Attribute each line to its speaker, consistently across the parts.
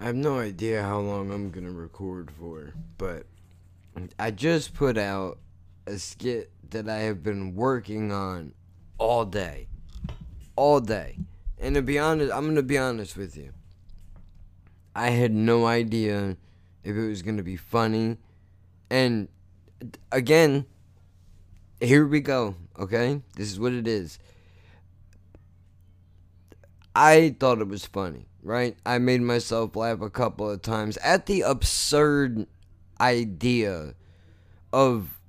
Speaker 1: I have no idea how long I'm gonna record for, but I just put out a skit that I have been working on all day. All day. And to be honest, I'm gonna be honest with you. I had no idea if it was gonna be funny. And again, here we go, okay? This is what it is. I thought it was funny, right? I made myself laugh a couple of times at the absurd idea of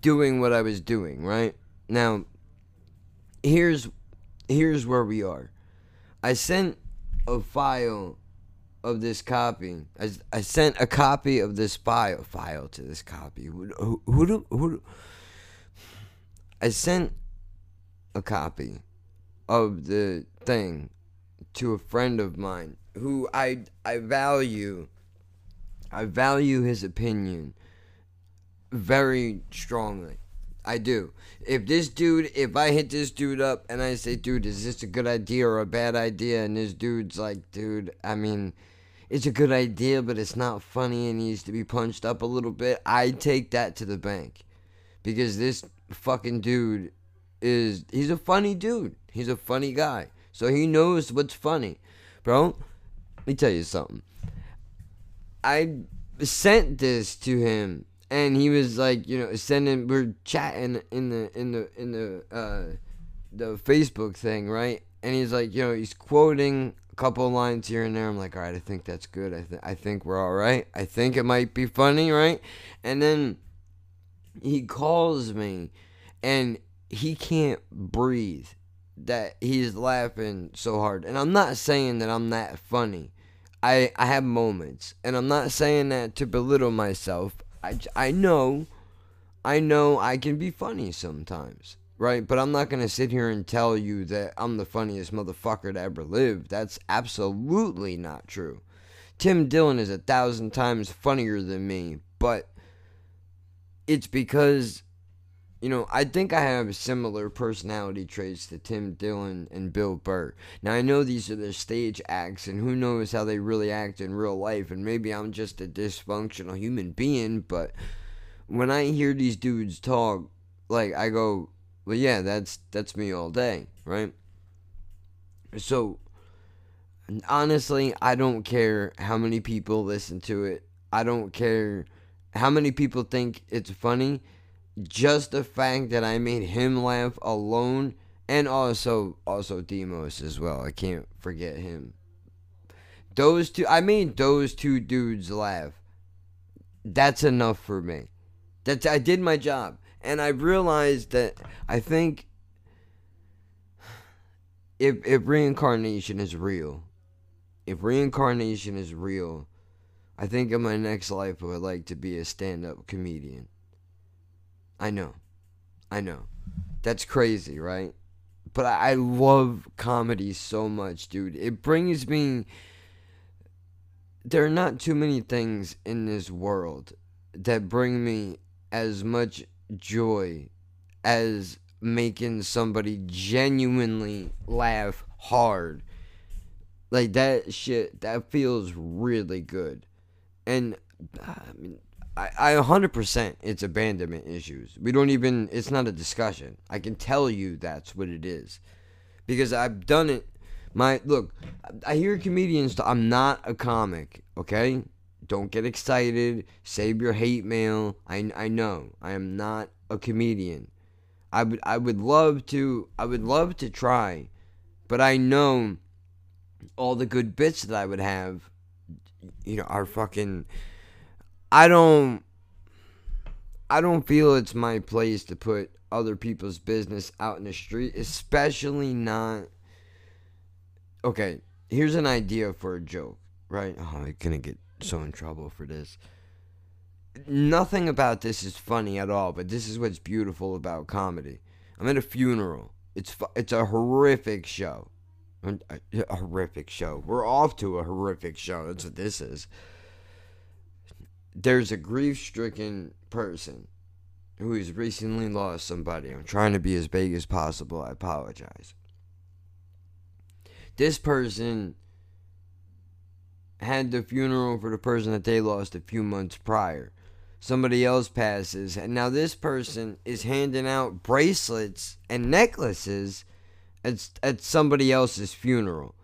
Speaker 1: doing what I was doing, right? Now, here's here's where we are. I sent a file of this copy. I, I sent a copy of this file file to this copy. Who who, do, who I sent a copy of the thing to a friend of mine who I I value I value his opinion very strongly. I do. If this dude, if I hit this dude up and I say, dude, is this a good idea or a bad idea? And this dude's like, dude, I mean, it's a good idea, but it's not funny and needs to be punched up a little bit. I take that to the bank because this fucking dude is, he's a funny dude. He's a funny guy. So he knows what's funny. Bro, let me tell you something. I sent this to him and he was like, you know, sending we're chatting in the in the in the uh the Facebook thing, right? And he's like, you know, he's quoting a couple lines here and there. I'm like, all right, I think that's good. I th- I think we're all right. I think it might be funny, right? And then he calls me, and he can't breathe. That he's laughing so hard, and I'm not saying that I'm that funny. I I have moments, and I'm not saying that to belittle myself. I, I know, I know I can be funny sometimes, right? But I'm not gonna sit here and tell you that I'm the funniest motherfucker to ever live. That's absolutely not true. Tim Dillon is a thousand times funnier than me, but it's because, you know, I think I have similar personality traits to Tim Dillon and Bill Burr. Now, I know these are their stage acts, and who knows how they really act in real life, and maybe I'm just a dysfunctional human being, but when I hear these dudes talk, like, I go, well, yeah, that's, that's me all day, right? So, honestly, I don't care how many people listen to it. I don't care how many people think it's funny. Just the fact that I made him laugh alone, and also also Demos as well. I can't forget him. Those two, I made those two dudes laugh. That's enough for me. That's I did my job, and I realized that I think if if reincarnation is real, if reincarnation is real, I think in my next life I would like to be a stand up comedian. I know. I know. That's crazy, right? But I, I love comedy so much, dude. It brings me. There are not too many things in this world that bring me as much joy as making somebody genuinely laugh hard. Like that shit, that feels really good. And I mean, I, I 100% it's abandonment issues. We don't even, it's not a discussion. I can tell you that's what it is. Because I've done it. My, look, I hear comedians, I'm not a comic, okay? Don't get excited. Save your hate mail. I, I know. I am not a comedian. I would I would love to I would love to try, but I know all the good bits that I would have, you know, are fucking. I don't. I don't feel it's my place to put other people's business out in the street, especially not. Okay, here's an idea for a joke, right? Oh, I'm gonna get so in trouble for this. Nothing about this is funny at all, but this is what's beautiful about comedy. I'm at a funeral. It's fu- it's a horrific show. A, uh, a horrific show. We're off to a horrific show. That's what this is. There's a grief-stricken person who has recently lost somebody. I'm trying to be as vague as possible. I apologize. This person had the funeral for the person that they lost a few months prior. Somebody else passes, and now this person is handing out bracelets and necklaces at, at somebody else's funeral.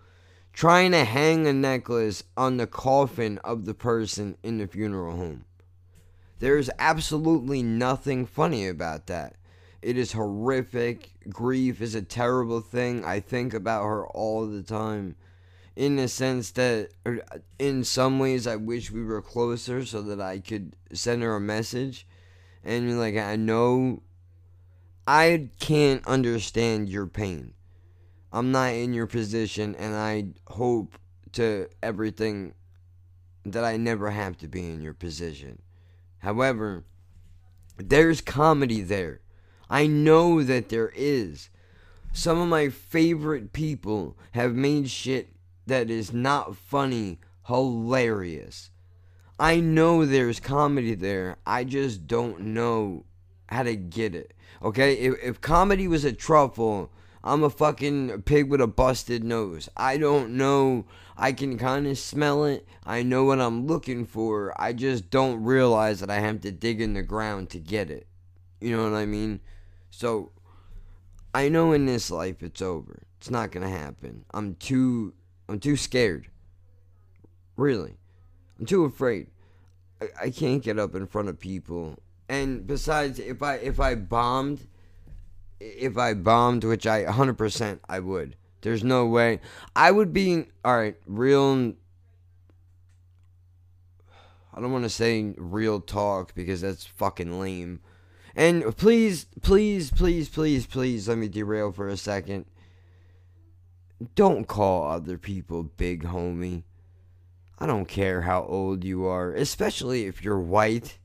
Speaker 1: Trying to hang a necklace on the coffin of the person in the funeral home. There's absolutely nothing funny about that. It is horrific. Grief is a terrible thing. I think about her all the time. In the sense that, er, in some ways, I wish we were closer so that I could send her a message. And, like, I know I can't understand your pain. I'm not in your position, and I hope to everything that I never have to be in your position. However, there's comedy there. I know that there is. Some of my favorite people have made shit that is not funny hilarious. I know there's comedy there. I just don't know how to get it. Okay? If, if comedy was a truffle, I'm a fucking pig with a busted nose. I don't know. I can kind of smell it. I know what I'm looking for. I just don't realize that I have to dig in the ground to get it. You know what I mean? So I know in this life it's over. It's not gonna happen. I'm too I'm too scared. Really. I'm too afraid. I, I can't get up in front of people. And besides if I if I bombed if I bombed, which I 100% I would. There's no way. I would be all right, real I don't want to say real talk because that's fucking lame. And please, please, please, please, please let me derail for a second. Don't call other people big homie. I don't care how old you are, especially if you're white.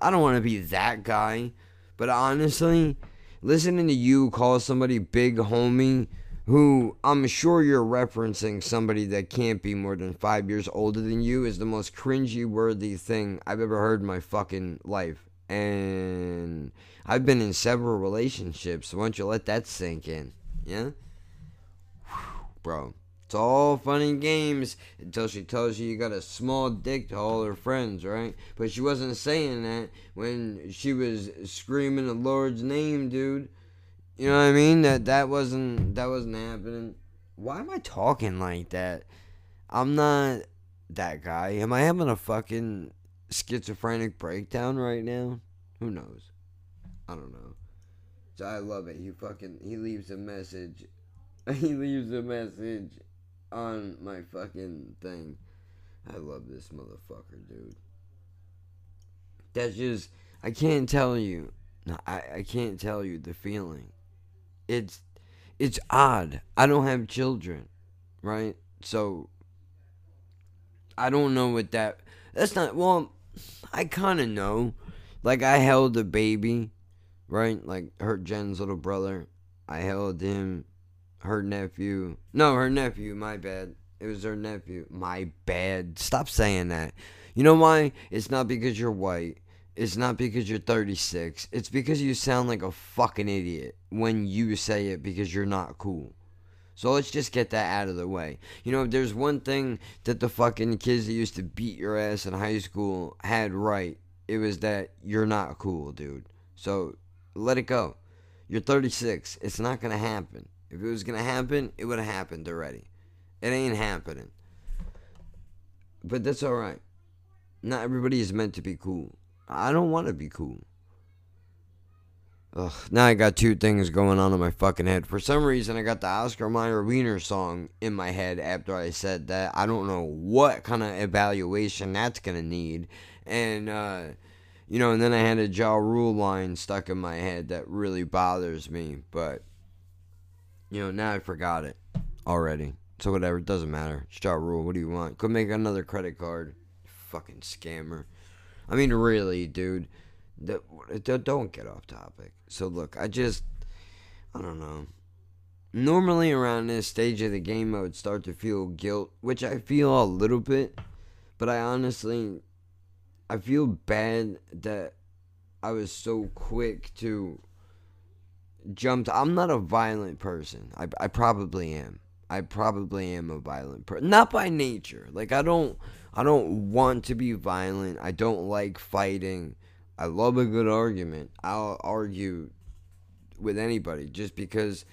Speaker 1: I don't want to be that guy. But honestly, listening to you call somebody big homie who I'm sure you're referencing somebody that can't be more than five years older than you is the most cringy worthy thing I've ever heard in my fucking life and I've been in several relationships. So why don't you let that sink in? Yeah? Whew, bro. It's all fun and games until she tells you you got a small dick to all her friends, right? But she wasn't saying that when she was screaming the Lord's name, dude. You know what I mean? That that wasn't that wasn't happening. Why am I talking like that? I'm not that guy. Am I having a fucking schizophrenic breakdown right now? Who knows? I don't know. So I love it. He fucking he leaves a message. He leaves a message on my fucking thing. I love this motherfucker, dude. That's just I can't tell you. I I can't tell you the feeling. It's it's odd. I don't have children, right? So I don't know what that that's not well I kind of know. Like I held a baby, right? Like her Jen's little brother. I held him, her nephew. No, her nephew. My bad. It was her nephew. My bad. Stop saying that. You know why? It's not because you're white. It's not because you're 36. It's because you sound like a fucking idiot when you say it because you're not cool. So let's just get that out of the way. You know, if there's one thing that the fucking kids that used to beat your ass in high school had right, it was that you're not cool, dude. So let it go. You're 36. It's not going to happen. If it was to happen, it would have happened already. It ain't happening. But that's all right. Not everybody is meant to be cool. I don't want to be cool. Ugh, now I got two things going on in my fucking head. For some reason, I got the Oscar Mayer Wiener song in my head after I said that. I don't know what kind of evaluation that's to need. And, uh, you know, and then I had a Ja Rule line stuck in my head that really bothers me. But, you know, now I forgot it already. So whatever, it doesn't matter. It's Rule. What do you want? Could make another credit card. Fucking scammer. I mean, really, dude don't get off topic. So look, I just I don't know. Normally around this stage of the game, I would start to feel guilt, which I feel a little bit, but I honestly I feel bad that I was so quick to jump. To, I'm not a violent person. I I probably am. I probably am a violent person. Not by nature. Like I don't I don't want to be violent. I don't like fighting. I love a good argument. I'll argue with anybody just because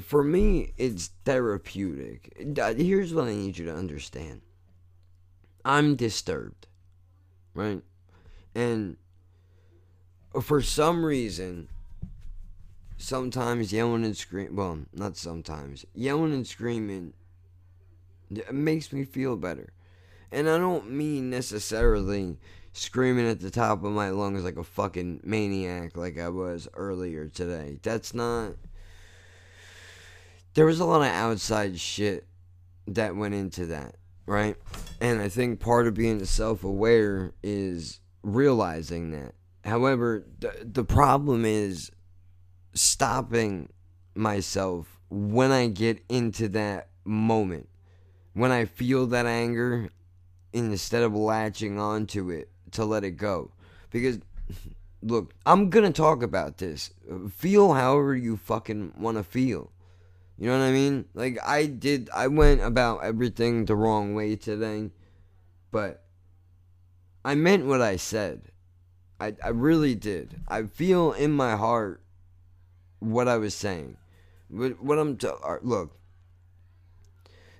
Speaker 1: for me it's therapeutic. Here's what I need you to understand. I'm disturbed. Right? And for some reason sometimes yelling and screaming. Well, not sometimes. Yelling and screaming it makes me feel better. And I don't mean necessarily screaming at the top of my lungs like a fucking maniac like I was earlier today. That's not. There was a lot of outside shit that went into that, right? And I think part of being self aware is realizing that. However, the, the problem is stopping myself when I get into that moment. When I feel that anger, instead of latching onto it to let it go. Because, look, I'm going to talk about this. Feel however you fucking want to feel. You know what I mean? Like, I did, I went about everything the wrong way today. But I meant what I said. I, I really did. I feel in my heart what I was saying. What, what I'm t- uh, look.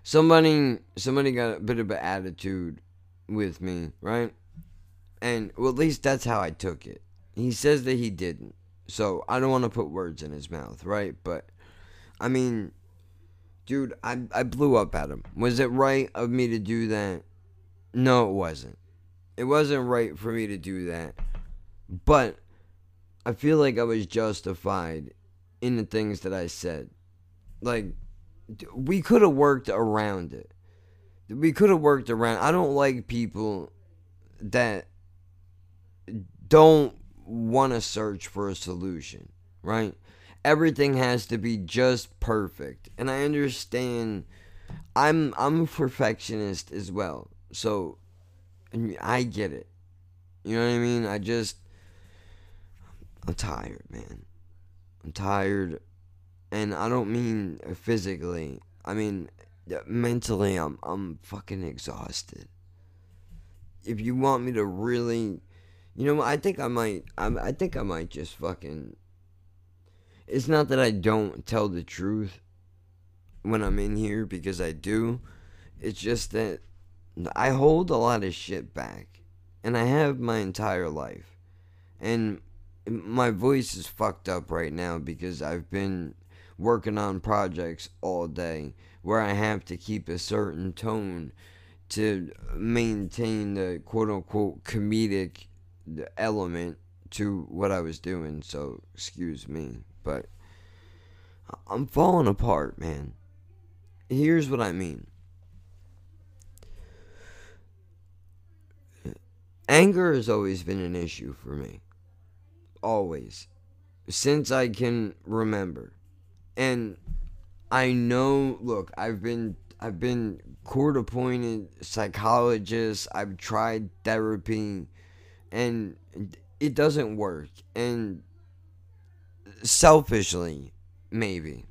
Speaker 1: Somebody somebody got a bit of an attitude with me, right? And well, at least that's how I took it. He says that he didn't. So I don't want to put words in his mouth, right? But I mean, dude, I I blew up at him. Was it right of me to do that? No, it wasn't. It wasn't right for me to do that. But I feel like I was justified in the things that I said. Like, we could have worked around it. We could have worked around. I don't like people that don't want to search for a solution, right? Everything has to be just perfect. And I understand I'm I'm a perfectionist as well. So I get it. You know what I mean? I just I'm tired, man. I'm tired, and I don't mean physically. I mean mentally. I'm I'm fucking exhausted. If you want me to really, you know, I think I might. I, I think I might just fucking. It's not that I don't tell the truth when I'm in here because I do. It's just that I hold a lot of shit back, and I have my entire life, and my voice is fucked up right now because I've been working on projects all day where I have to keep a certain tone to maintain the quote unquote comedic element to what I was doing. So, excuse me, but I'm falling apart, man. Here's what I mean. Anger has always been an issue for me always since I can remember. And I know, look, I've been I've been court appointed psychologist, I've tried therapy and it doesn't work. And selfishly, maybe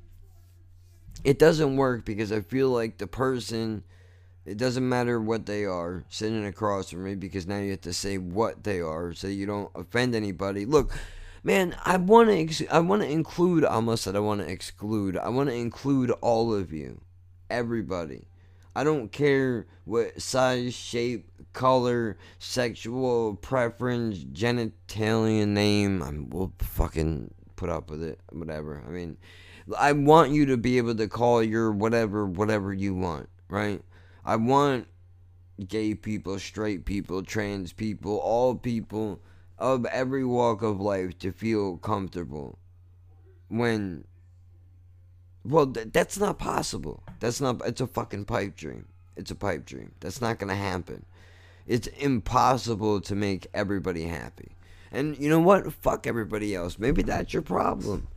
Speaker 1: it doesn't work because I feel like the person it doesn't matter what they are sitting across from me because now you have to say what they are so you don't offend anybody. Look, man, I want to ex- I want to include almost that I want to exclude. I want to include all of you. Everybody. I don't care what size, shape, color, sexual preference, genitalia name. I'm we'll fucking put up with it, whatever. I mean, I want you to be able to call your whatever whatever you want, right? I want gay people, straight people, trans people, all people of every walk of life to feel comfortable when well th- that's not possible. That's not it's a fucking pipe dream. It's a pipe dream. That's not gonna happen. It's impossible to make everybody happy. And you know what? Fuck everybody else. Maybe that's your problem.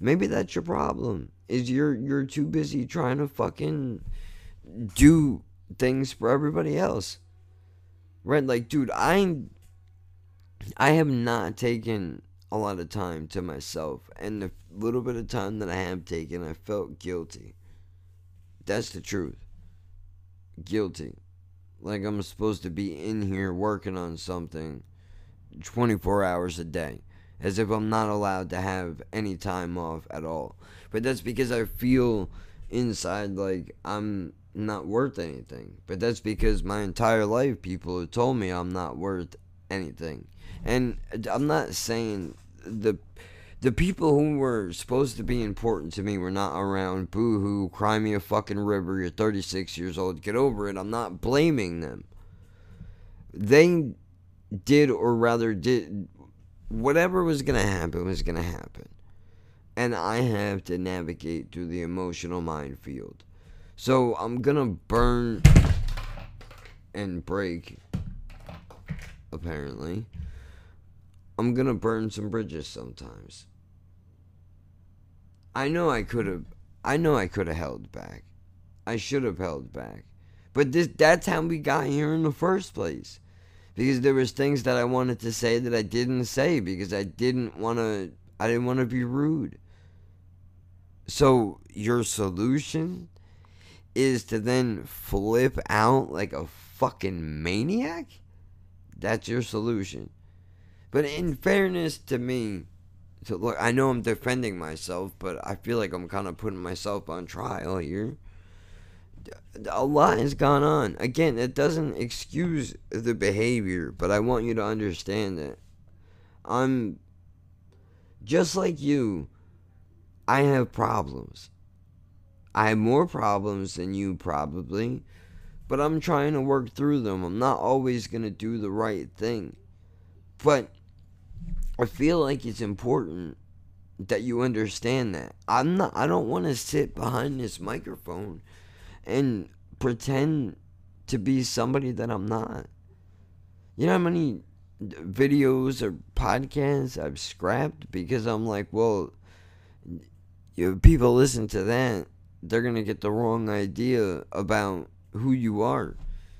Speaker 1: Maybe that's your problem is you're you're too busy trying to fucking do things for everybody else. Right? Like, dude, I I have not taken a lot of time to myself, and the little bit of time that I have taken, I felt guilty. That's the truth. Guilty. Like I'm supposed to be in here working on something 24 hours a day. As if I'm not allowed to have any time off at all. But that's because I feel inside like I'm not worth anything. But that's because my entire life people have told me I'm not worth anything. And I'm not saying the the people who were supposed to be important to me were not around. Boo hoo, cry me a fucking river. You're 36 years old. Get over it. I'm not blaming them. They did, or rather, did whatever was going to happen was going to happen. And I have to navigate through the emotional minefield. So I'm to burn and break, apparently. I'm gonna burn some bridges sometimes. I know I could have I know I could have held back. I should have held back. But this that's how we got here in the first place. Because there was things that I wanted to say that I didn't say because I didn't want to I didn't want to be rude. So your solution is to then flip out like a fucking maniac? That's your solution. But in fairness to me, to look, I know I'm defending myself, but I feel like I'm kind of putting myself on trial here. A lot has gone on. Again, it doesn't excuse the behavior, but I want you to understand that I'm just like you. I have problems. I have more problems than you probably, but I'm trying to work through them. I'm not always going to do the right thing. But I feel like it's important that you understand that. I'm not I don't want to sit behind this microphone and pretend to be somebody that I'm not. You know how many videos or podcasts I've scrapped because I'm like, well, if people listen to that, they're going to get the wrong idea about who you are.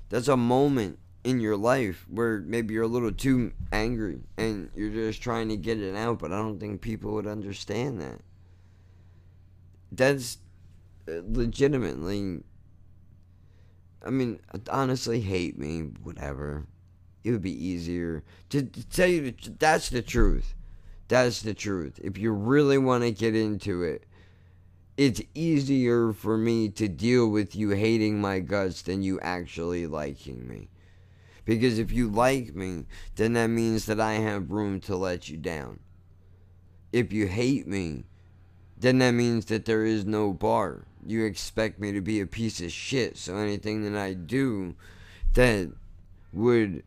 Speaker 1: That's a moment in your life where maybe you're a little too angry and you're just trying to get it out, but I don't think people would understand that. That's uh, legitimately. I mean, honestly, hate me, whatever. It would be easier to, to tell you that's the truth. That's the truth. If you really want to get into it, it's easier for me to deal with you hating my guts than you actually liking me. Because if you like me, then that means that I have room to let you down. If you hate me, then that means that there is no bar. You expect me to be a piece of shit, so anything that I do that would,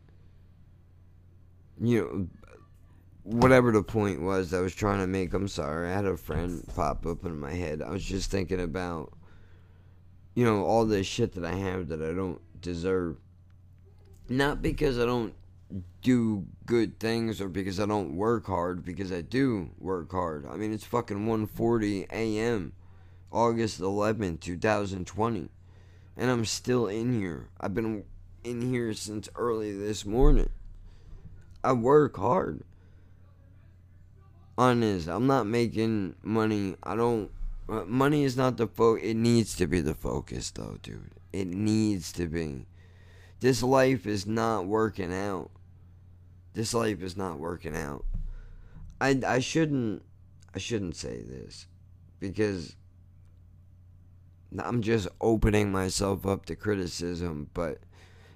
Speaker 1: you know, whatever the point was I was trying to make, I'm sorry. I had a friend pop up in my head. I was just thinking about, you know, all this shit that I have that I don't deserve. Not because I don't do good things or because I don't work hard, because I do work hard. I mean, it's fucking 1:40 a.m. August 11th, 2020, and I'm still in here. I've been in here since early this morning. I work hard. Honest, I'm not making money. I don't. Uh, money is not the focus. It needs to be the focus, though, dude. It needs to be. This life is not working out. This life is not working out. I I shouldn't I shouldn't say this because I'm just opening myself up to criticism, but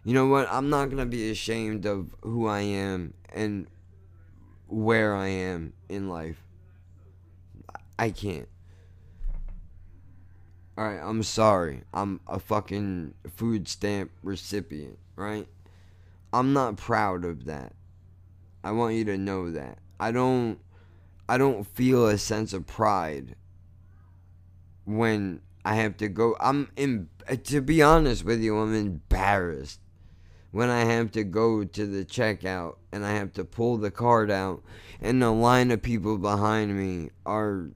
Speaker 1: you know what? I'm not going to be ashamed of who I am and where I am in life. I can't. Alright, I'm sorry. I'm a fucking food stamp recipient, right? I'm not proud of that. I want you to know that. I don't I don't feel a sense of pride when I have to go I'm in to be honest with you, I'm embarrassed when I have to go to the checkout and I have to pull the card out and the line of people behind me are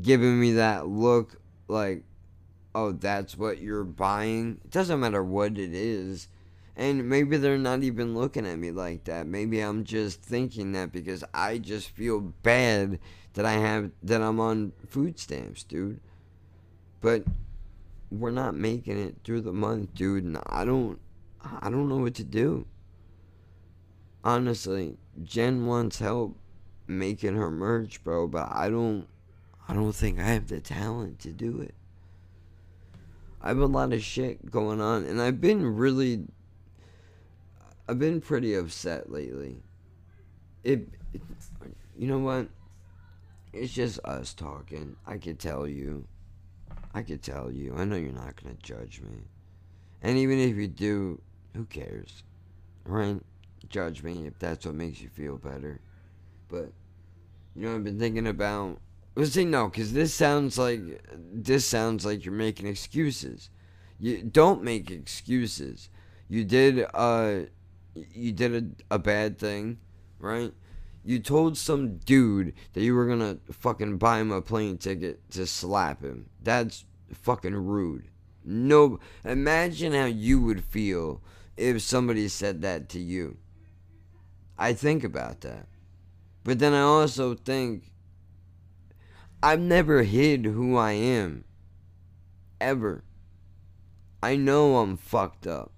Speaker 1: giving me that look like, oh, that's what you're buying. It doesn't matter what it is. And maybe they're not even looking at me like that. Maybe I'm just thinking that because I just feel bad that I have that I'm on food stamps, dude. But we're not making it through the month, dude, and I don't I don't know what to do. Honestly, Jen wants help making her merch, bro, but I don't I don't think I have the talent to do it. I have a lot of shit going on and I've been really I've been pretty upset lately. It, it you know what? It's just us talking. I could tell you. I could tell you. I know you're not going to judge me. And even if you do, who cares? Right? Judge me if that's what makes you feel better. But, you know, I've been thinking about. Well, see, no, because this sounds like this sounds like you're making excuses. You don't make excuses. You did uh, you did a, a bad thing, right? You told some dude that you were gonna fucking buy him a plane ticket to slap him. That's fucking rude. No, imagine how you would feel if somebody said that to you. I think about that. But then I also think I've never hid who I am. Ever. I know I'm fucked up.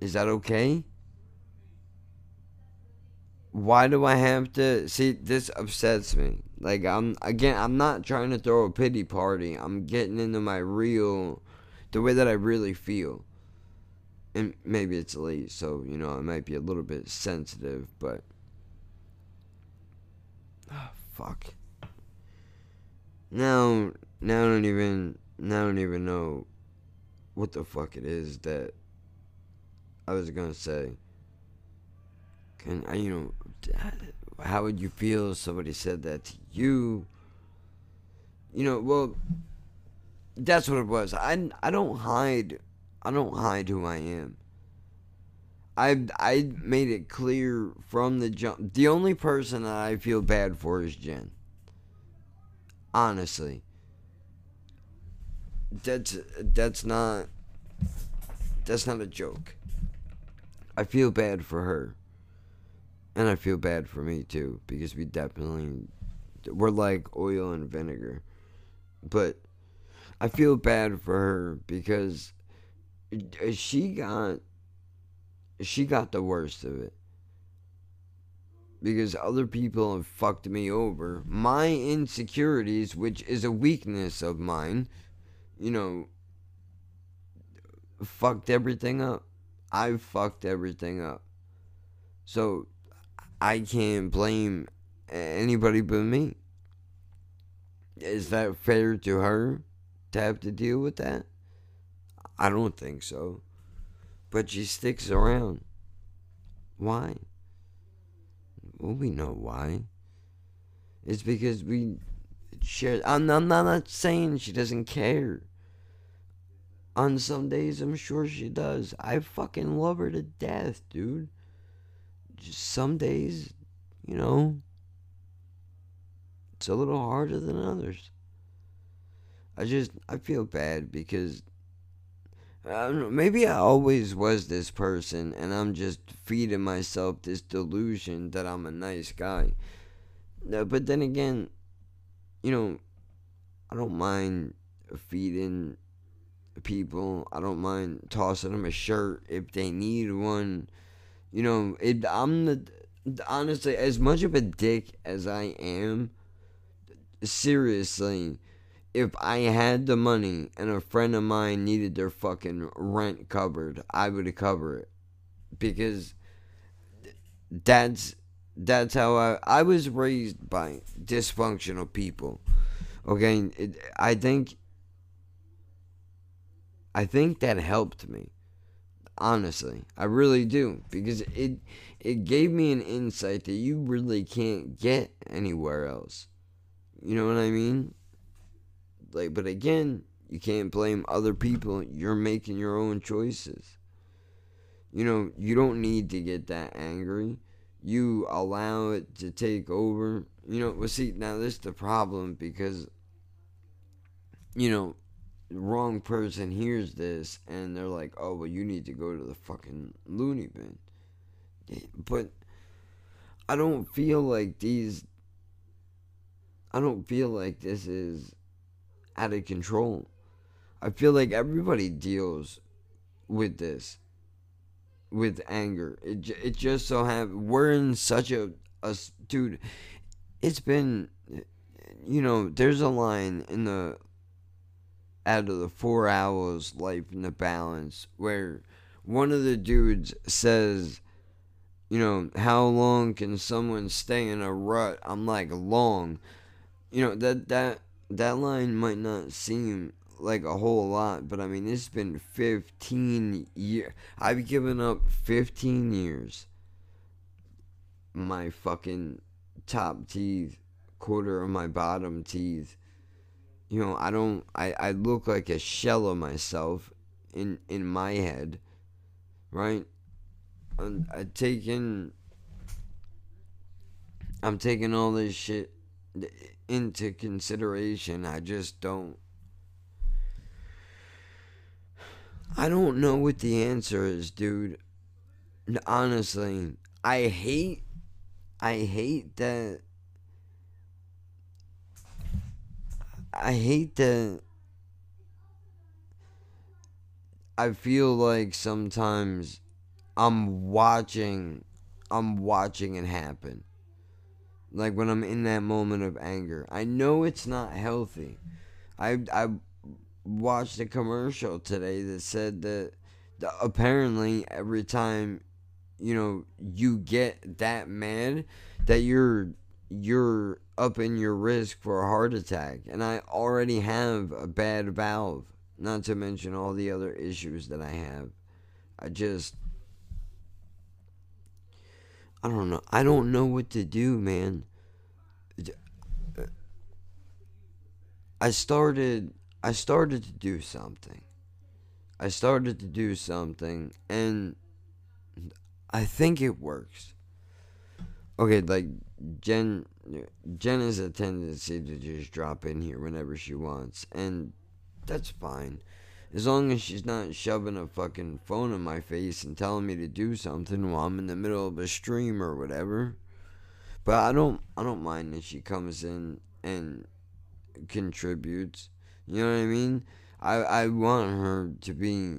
Speaker 1: Is that okay? Why do I have to see this upsets me? Like I'm again I'm not trying to throw a pity party. I'm getting into my real the way that I really feel. And maybe it's late, so you know, I might be a little bit sensitive, but oh, fuck. Now now I don't even now I don't even know what the fuck it is that I was gonna say. Can I, you know, how would you feel if somebody said that to you? You know, well, that's what it was. I, I don't hide, I don't hide who I am. I I made it clear from the jump. The only person that I feel bad for is Jen. Honestly, that's that's not that's not a joke. I feel bad for her. And I feel bad for me too because we definitely we're like oil and vinegar. But I feel bad for her because she got she got the worst of it. Because other people have fucked me over. My insecurities, which is a weakness of mine, you know, fucked everything up. I fucked everything up. So I can't blame anybody but me. Is that fair to her to have to deal with that? I don't think so. But she sticks around. Why? Well, we know why. It's because we share. I'm, I'm not saying she doesn't care. On some days, I'm sure she does. I fucking love her to death, dude. Just some days, you know, it's a little harder than others. I just, I feel bad because I don't know, maybe I always was this person and I'm just feeding myself this delusion that I'm a nice guy. But then again, you know, I don't mind feeding people. I don't mind tossing them a shirt if they need one. You know, it. I'm the honestly as much of a dick as I am. Seriously, if I had the money and a friend of mine needed their fucking rent covered, I would cover it because that's that's how I I was raised by dysfunctional people. Okay, it, I think I think that helped me. Honestly, I really do because it it gave me an insight that you really can't get anywhere else. You know what I mean? Like but again, you can't blame other people. You're making your own choices. You know, you don't need to get that angry. You allow it to take over. You know, well see now this is the problem because you know, wrong person hears this and they're like, oh, well, you need to go to the fucking loony bin. But I don't feel like these. I don't feel like this is out of control. I feel like everybody deals with this, with anger. It it just so have we're in such a a dude. It's been, you know, there's a line in the out of the four hours life in the balance where one of the dudes says you know how long can someone stay in a rut i'm like long you know that that that line might not seem like a whole lot but i mean it's been 15 years i've given up 15 years my fucking top teeth quarter of my bottom teeth you know, I don't I, I look like a shell of myself in in my head. Right? I'm I taking I'm taking all this shit into consideration. I just don't I don't know what the answer is, dude. Honestly, I hate I hate that I hate that I feel like sometimes I'm watching I'm watching it happen. Like when I'm in that moment of anger. I know it's not healthy. I I watched a commercial today that said that, that apparently every time you know you get that mad that you're you're up in your risk for a heart attack. And I already have a bad valve, not to mention all the other issues that I have. I just. I don't know. I don't know what to do, man. Uh, I started I started to do something. I started to do something and I think it works. Okay, like Jen Jen has a tendency to just drop in here whenever she wants, and that's fine. As long as she's not shoving a fucking phone in my face and telling me to do something while I'm in the middle of a stream or whatever. But I don't I don't mind if she comes in and contributes. You know what I mean? I I want her to be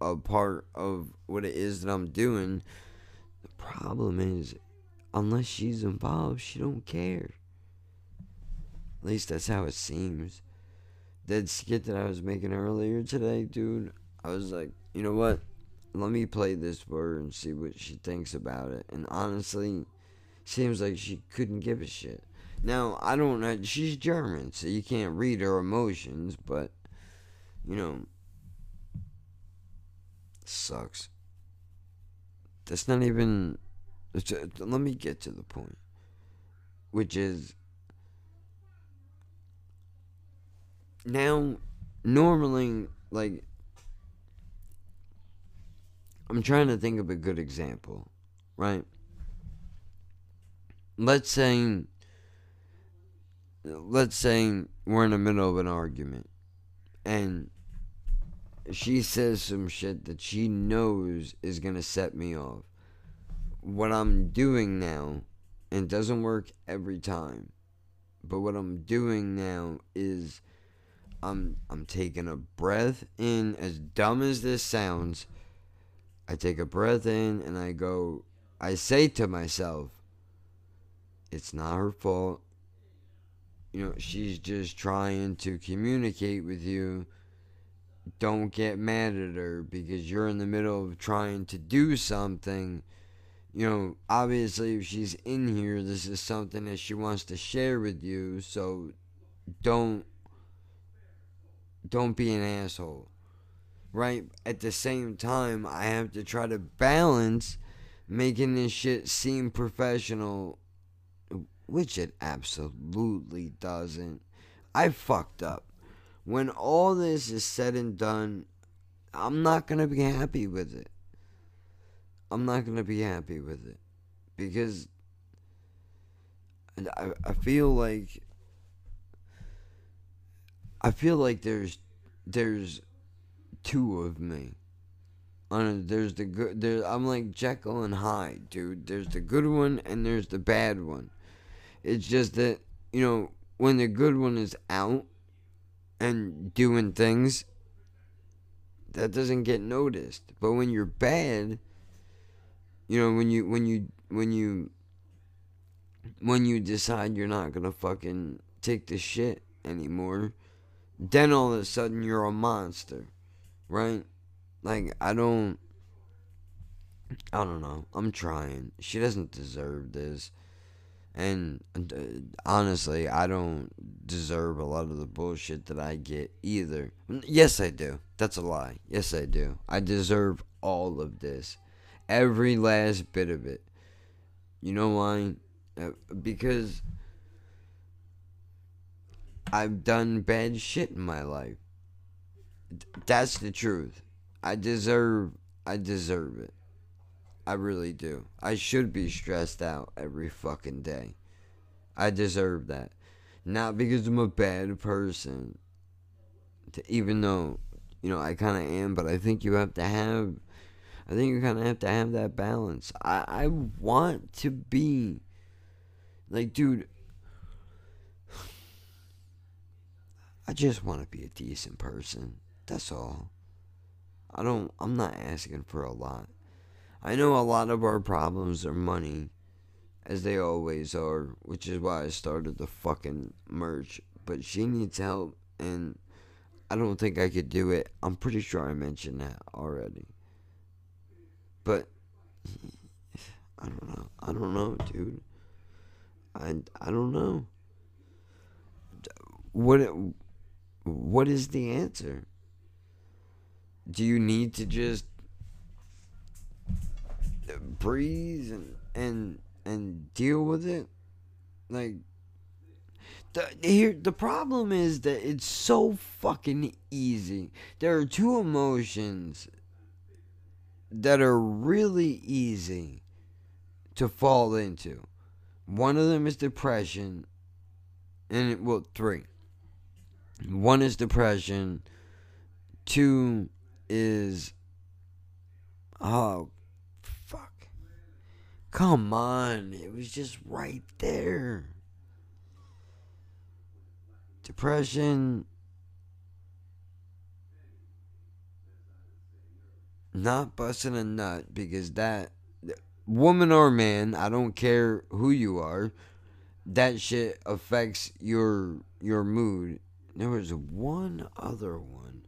Speaker 1: a part of what it is that I'm doing. The problem is unless she's involved, she don't care. At least that's how it seems. That skit that I was making earlier today, dude, I was like, you know what? Let me play this for her and see what she thinks about it. And honestly, seems like she couldn't give a shit. Now, I don't know. She's German, so you can't read her emotions, but, you know, sucks. That's not even uh, let me get to the point, which is now normally like I'm trying to think of a good example, right? Let's say let's say we're in the middle of an argument and she says some shit that she knows is going to set me off what I'm doing now, and doesn't work every time, but what I'm doing now is I'm I'm taking a breath in as dumb as this sounds. I take a breath in and I go I say to myself it's not her fault. You know, she's just trying to communicate with you. Don't get mad at her because you're in the middle of trying to do something you know, obviously, if she's in here, this is something that she wants to share with you. So don't don't be an asshole. Right? At the same time, I have to try to balance making this shit seem professional, which it absolutely doesn't. I fucked up. When all this is said and done, I'm not going to be happy with it. I'm not gonna be happy with it because I I feel like I feel like there's there's two of me. There's the good there I'm like Jekyll and Hyde, dude. There's the good one and there's the bad one. It's just that you know when the good one is out and doing things that doesn't get noticed. But when you're bad, you know, when you when you when you when you decide you're not gonna fucking take the shit anymore, then all of a sudden you're a monster, right? Like I don't, I don't know. I'm trying. She doesn't deserve this, and uh, honestly, I don't deserve a lot of the bullshit that I get either. Yes, I do. That's a lie. Yes, I do. I deserve all of this, every last bit of it. You know why? Uh, because I've done bad shit in my life. That's the truth. I deserve I deserve it. I really do. I should be stressed out every fucking day. I deserve that. Not because I'm a bad person. Even though, you know, I kind of am, but I think you have to have I think you kind of have to have that balance. I I want to be like dude I just want to be a decent person. That's all. I don't, I'm not asking for a lot. I know a lot of our problems are money, as they always are, which is why I started the fucking merch. But she needs help, and I don't think I could do it. I'm pretty sure I mentioned that already. But I don't know. I don't know, dude. I I don't know. What what is the answer? Do you need to just breathe and and and deal with it? Like the here the problem is that it's so fucking easy. There are two emotions that are really easy to fall into. One of them is depression and it, well three. One is depression. Two is. Oh, fuck. Come on. It was just right there. Depression. Not busting a nut because that. Woman or man, I don't care who you are. That shit affects your your mood there was one other one.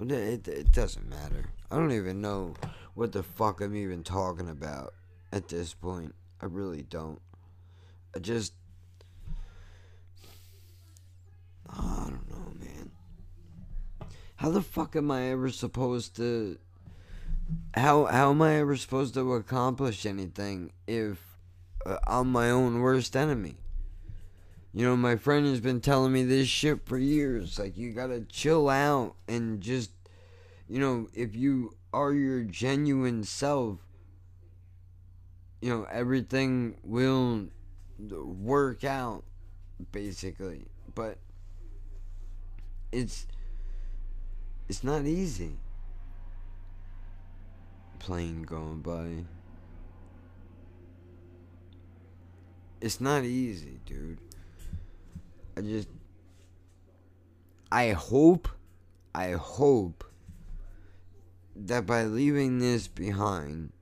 Speaker 1: It, it, doesn't matter. I don't even know what the fuck I'm even talking about at this point. I really don't. I just. I don't know, man. How the fuck am I ever supposed to. How, how am I ever supposed to accomplish anything if uh, I'm my own worst enemy? You know, my friend has been telling me this shit for years. Like, you gotta chill out and just, you know, if you are your genuine self, you know, everything will work out, basically. But it's it's not easy. Plane going by. It's not easy, dude. I just I hope I hope that by leaving this behind,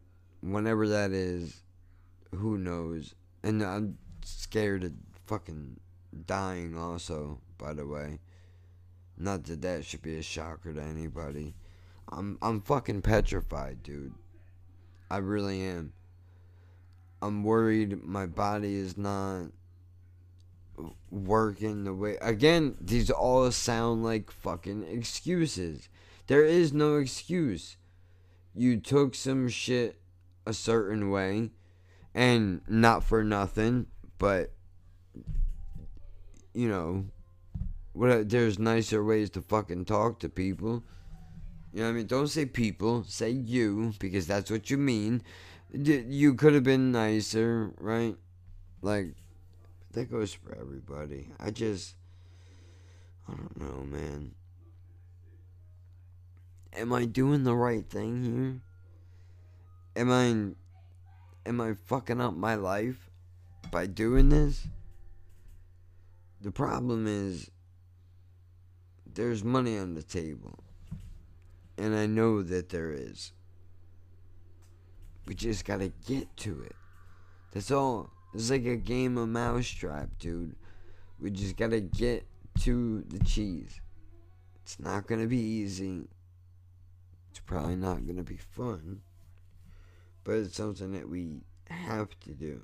Speaker 1: whenever that is, who knows? And I'm scared of fucking dying also, by the way. Not that that should be a shocker to anybody. I'm I'm fucking petrified, dude. I really am. I'm worried my body is not working the way again these all sound like fucking excuses. There is no excuse. You took some shit a certain way and not for nothing but you know what there's nicer ways to fucking talk to people. You know what I mean? Don't say people say you because that's what you mean. You could have been nicer right? Like that goes for everybody. I just, I don't know, man. Am I doing the right thing here? Am I, am I fucking up my life by doing this? The problem is, there's money on the table. And I know that there is. We just gotta get to it. That's all. It's like a game of mousetrap, dude. We just gotta get to the cheese. It's not gonna be easy. It's probably not gonna be fun. But it's something that we have to do.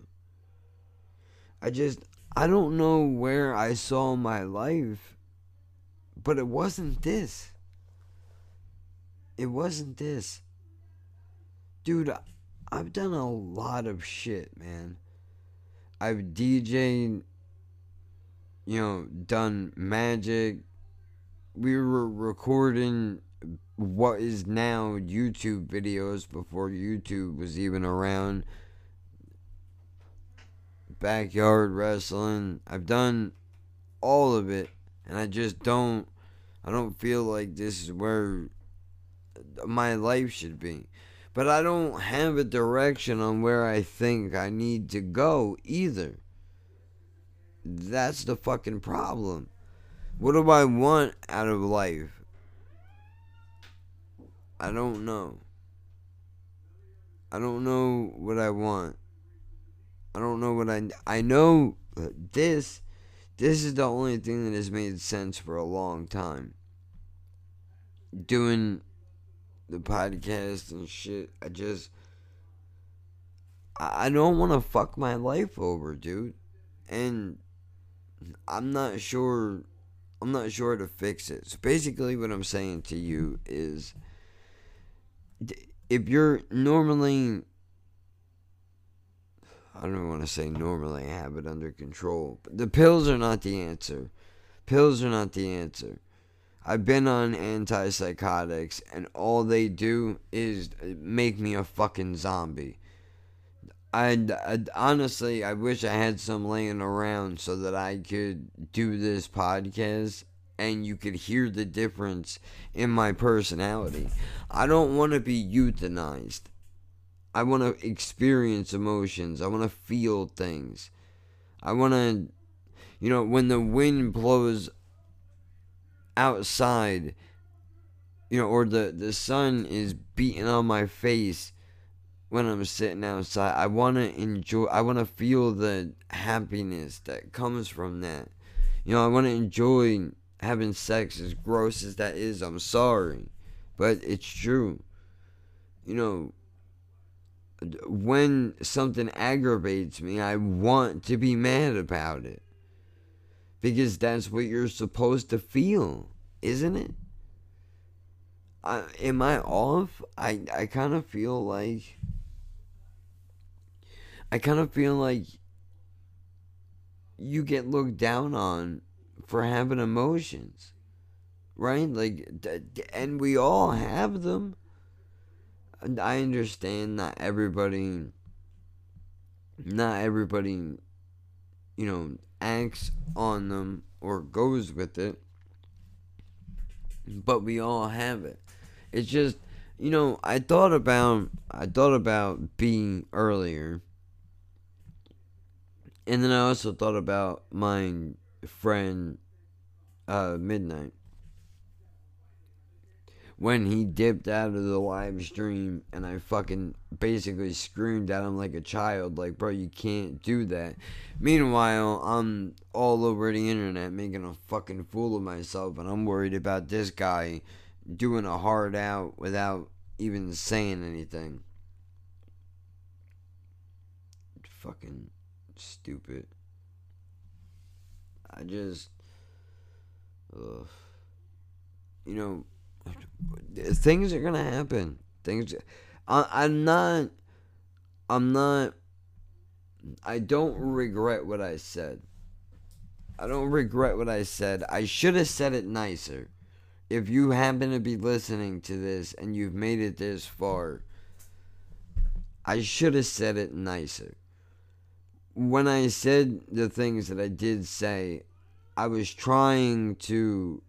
Speaker 1: I just I don't know where I saw my life, but it wasn't this. It wasn't this. Dude, I've done a lot of shit, man. I've DJed, you know, done magic. We were recording what is now YouTube videos before YouTube was even around backyard wrestling. I've done all of it, and I just don't. I don't feel like this is where my life should be. But I don't have a direction on where I think I need to go either. That's the fucking problem. What do I want out of life? I don't know. I don't know what I want. I don't know what I I know this this is the only thing that has made sense for a long time. Doing the podcast and shit, I just I don't want to fuck my life over, dude. And I'm not sure I'm not sure to fix it. So basically what I'm saying to you is if you're normally I don't want to say normally have it under control, but the pills are not the answer. Pills are not the answer. I've been on antipsychotics, and all they do is make me a fucking zombie. I'd, I'd, honestly, I wish I had some laying around so that I could do this podcast and you could hear the difference in my personality. I don't want to be euthanized. I want to experience emotions. I want to feel things. I want to, you know, when the wind blows outside, you know, or the, the sun is beating on my face when I'm sitting outside, I want to enjoy, I want to feel the happiness that comes from that. You know, I want to enjoy having sex, as gross as that is. I'm sorry, but it's true. You know, when something aggravates me, I want to be mad about it. Because that's what you're supposed to feel, isn't it? I, am I off? I, I kind of feel like. I kind of feel like you get looked down on for having emotions. Right? Like, and we all have them. And I understand not everybody not everybody you know acts on them or goes with it but we all have it. It's just you know I thought about I thought about being earlier and then I also thought about my friend uh midnight when he dipped out of the live stream and I fucking basically screamed at him like a child, like, bro, you can't do that. Meanwhile, I'm all over the internet making a fucking fool of myself, and I'm worried about this guy doing a hard out without even saying anything. Fucking stupid. I just. Ugh. You know things are gonna happen. Things. I, I'm not. I'm not. I don't regret what I said. I don't regret what I said. I should have said it nicer. If you happen to be listening to this and you've made it this far, I should have said it nicer. When I said the things that I did say, I was trying to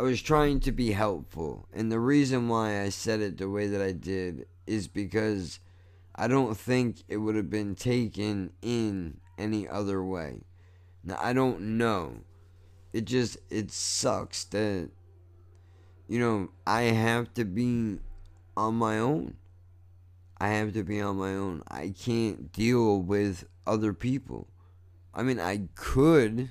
Speaker 1: I was trying to be helpful. And the reason why I said it the way that I did is because I don't think it would have been taken in any other way. Now, I don't know. It just, it sucks that you know, I have to be on my own. I have to be on my own. I can't deal with other people. I mean, I could,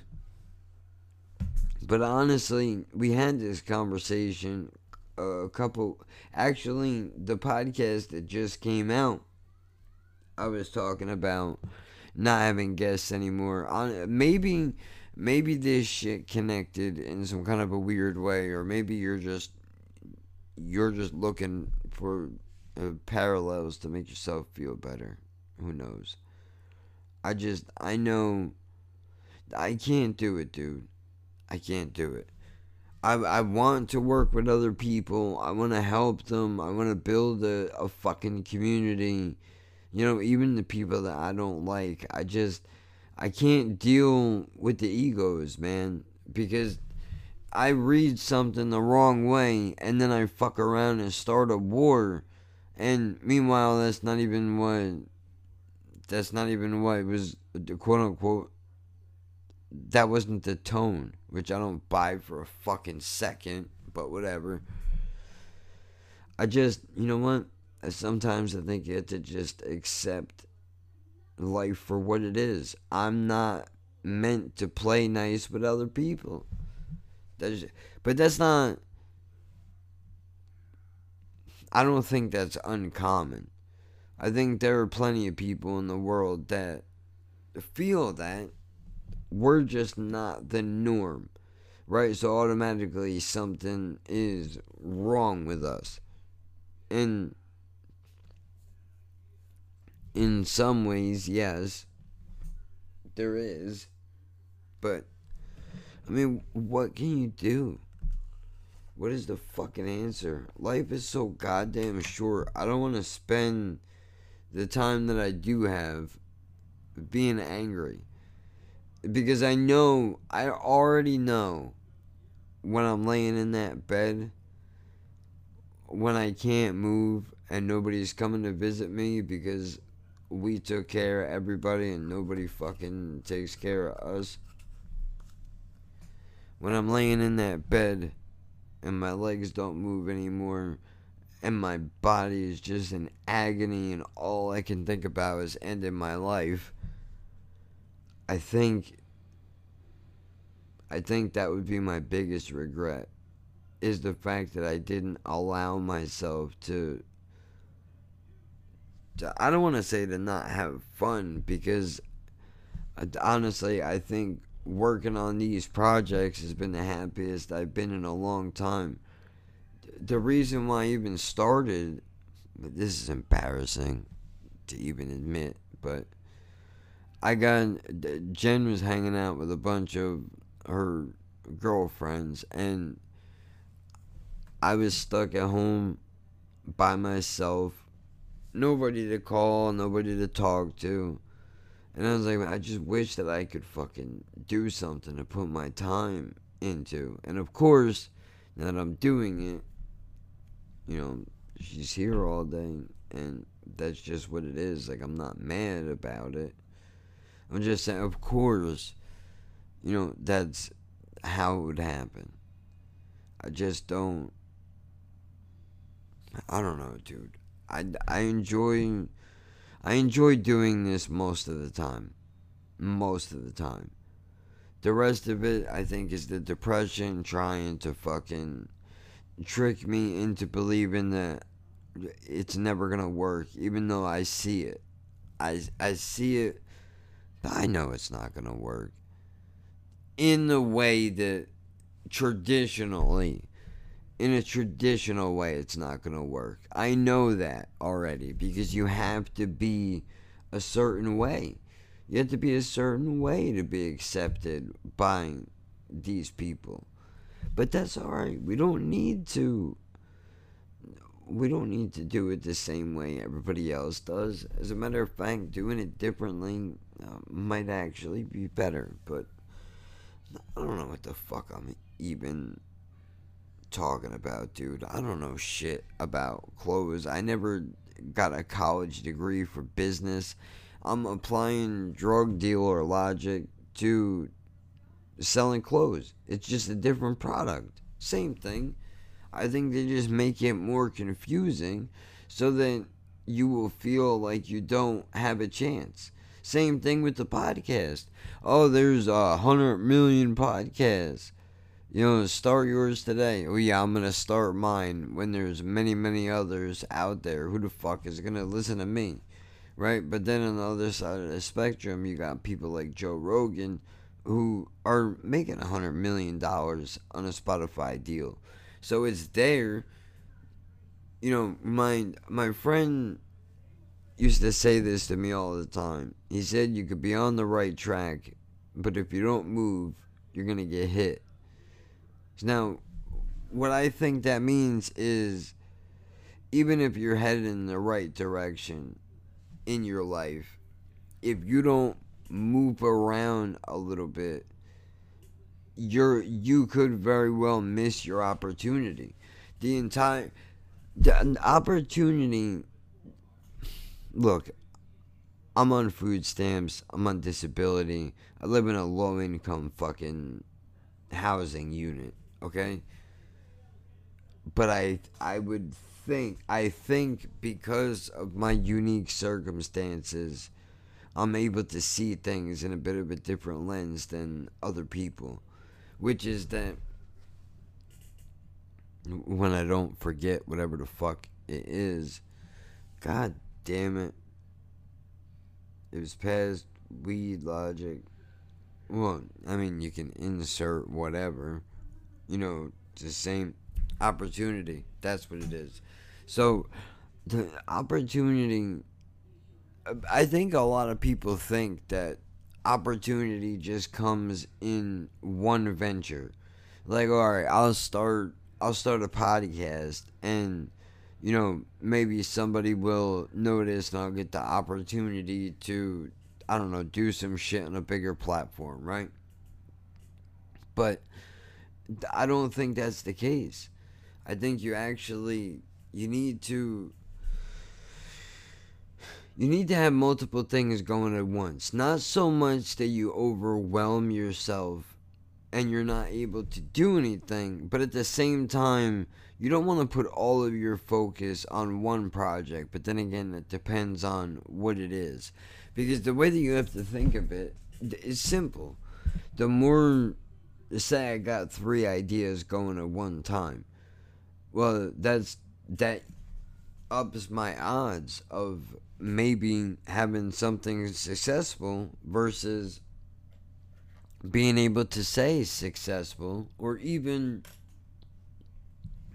Speaker 1: but honestly, we had this conversation a couple. Actually, the podcast that just came out, I was talking about not having guests anymore. On maybe, maybe this shit connected in some kind of a weird way, or maybe you're just you're just looking for uh, parallels to make yourself feel better. Who knows? I just, I know I can't do it, dude. I can't do it. I, I want to work with other people. I want to help them. I want to build a, a fucking community. You know, even the people that I don't like. I just, I can't deal with the egos, man. Because I read something the wrong way and then I fuck around and start a war. And meanwhile, that's not even what. That's not even what was the quote unquote. That wasn't the tone, which I don't buy for a fucking second, but whatever. I just, you know what? Sometimes I think you have to just accept life for what it is. I'm not meant to play nice with other people. That's, but that's not. I don't think that's uncommon. I think there are plenty of people in the world that feel that we're just not the norm, right? So automatically something is wrong with us. And in some ways, yes, there is. But I mean, what can you do? What is the fucking answer? Life is so goddamn short. I don't want to spend the time that I do have being angry. Because I know, I already know when I'm laying in that bed, when I can't move and nobody's coming to visit me because we took care of everybody and nobody fucking takes care of us. When I'm laying in that bed and my legs don't move anymore and my body is just in agony and all I can think about is ending my life, I think I think that would be my biggest regret is the fact that I didn't allow myself to, to I don't want to say to not have fun because uh, honestly I think working on these projects has been the happiest I've been in a long time. The reason why I even started, this is embarrassing to even admit, but I got Jen was hanging out with a bunch of her girlfriends, and I was stuck at home by myself, nobody to call, nobody to talk to. And I was like, I just wish that I could fucking do something to put my time into. And of course, now that I'm doing it, you know, she's here all day, and that's just what it is. Like, I'm not mad about it. I'm just saying, of course, you know, that's how it would happen. I just don't. I don't know, dude. I, I enjoy I enjoy doing this most of the time. Most of the time. The rest of it, I think, is the depression trying to fucking trick me into believing that it's never gonna work, even though I see it. I, I see it, but I know it's not gonna work. In the way that traditionally in a traditional way, it's not going to work. I know that already because you have to be a certain way. You have to be a certain way to be accepted by these people. But that's all right. We don't need to. We don't need to do it the same way everybody else does. As a matter of fact, doing it differently uh, might actually be better. But I don't know what the fuck I'm even talking about, dude. I don't know shit about clothes. I never got a college degree for business. I'm applying drug dealer logic to selling clothes. It's just a different product. Same thing. I think they just make it more confusing so that you will feel like you don't have a chance. Same thing with the podcast. Oh, there's a hundred million podcasts. You know, start yours today. Oh yeah, I'm gonna start mine when there's many, many others out there. Who the fuck is gonna listen to me? Right? But then on the other side of the spectrum, you got people like Joe Rogan who are making a hundred million dollars on a Spotify deal. So it's there. You know, my my friend used to say this to me all the time. He said you could be on the right track, but if you don't move, you're gonna get hit. Now, what I think that means is even if you're headed in the right direction in your life, if you don't move around a little bit, you're you could very well miss your opportunity. The entire the opportunity look, I'm on food stamps, I'm on disability, I live in a low income fucking housing unit, okay? But I I would think I think because of my unique circumstances I'm able to see things in a bit of a different lens than other people, which is that when I don't forget whatever the fuck it is, god damn it. It was past weed logic. Well, I mean, you can insert whatever. You know, it's the same opportunity. That's what it is. So, the opportunity I think a lot of people think that opportunity just comes in one venture. Like, all right, I'll start I'll start a podcast and you know, maybe somebody will notice and I'll get the opportunity to I don't know, do some shit on a bigger platform, right? But I don't think that's the case. I think you actually you need to you need to have multiple things going at once. Not so much that you overwhelm yourself and you're not able to do anything, but at the same time, you don't want to put all of your focus on one project. But then again, it depends on what it is. Because the way that you have to think of it is simple. The more, say, I got three ideas going at one time, well, that's that ups my odds of maybe having something successful versus being able to say successful or even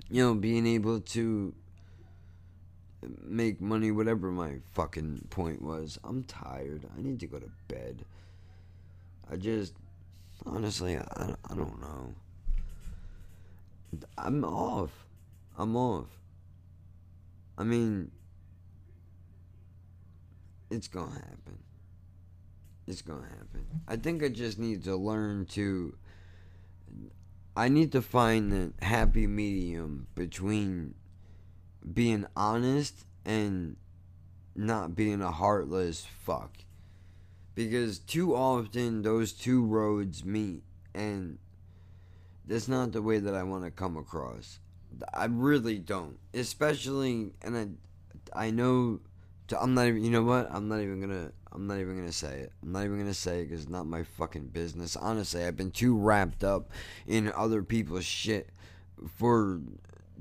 Speaker 1: you know being able to make money whatever my fucking point was. I'm tired. I need to go to bed. I just honestly i, I don't know. I'm off. I'm off. I mean it's gonna happen. It's gonna happen. I think I just need to learn to. I need to find the happy medium between being honest and not being a heartless fuck. Because too often those two roads meet, and that's not the way that I want to come across. I really don't. Especially, and I, I know I'm not even. You know what? I'm not even gonna. I'm not even gonna say it. I'm not even gonna say it because it's not my fucking business. Honestly, I've been too wrapped up in other people's shit for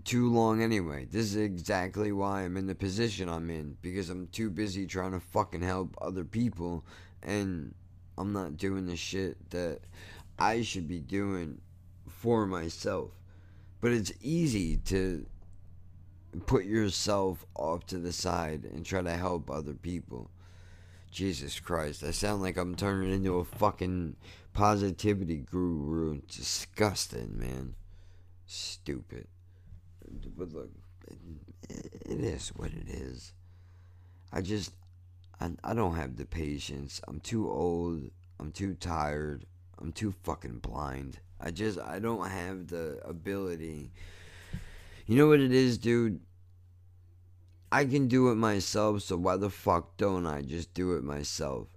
Speaker 1: too long anyway. This is exactly why I'm in the position I'm in because I'm too busy trying to fucking help other people and I'm not doing the shit that I should be doing for myself. But it's easy to put yourself off to the side and try to help other people. Jesus Christ, I sound like I'm turning into a fucking positivity guru. Disgusting, man. Stupid. But look, it, it is what it is. I just, I, I don't have the patience. I'm too old. I'm too tired. I'm too fucking blind. I just, I don't have the ability you know what it is, dude? I can do it myself, so why the fuck don't I just do it myself?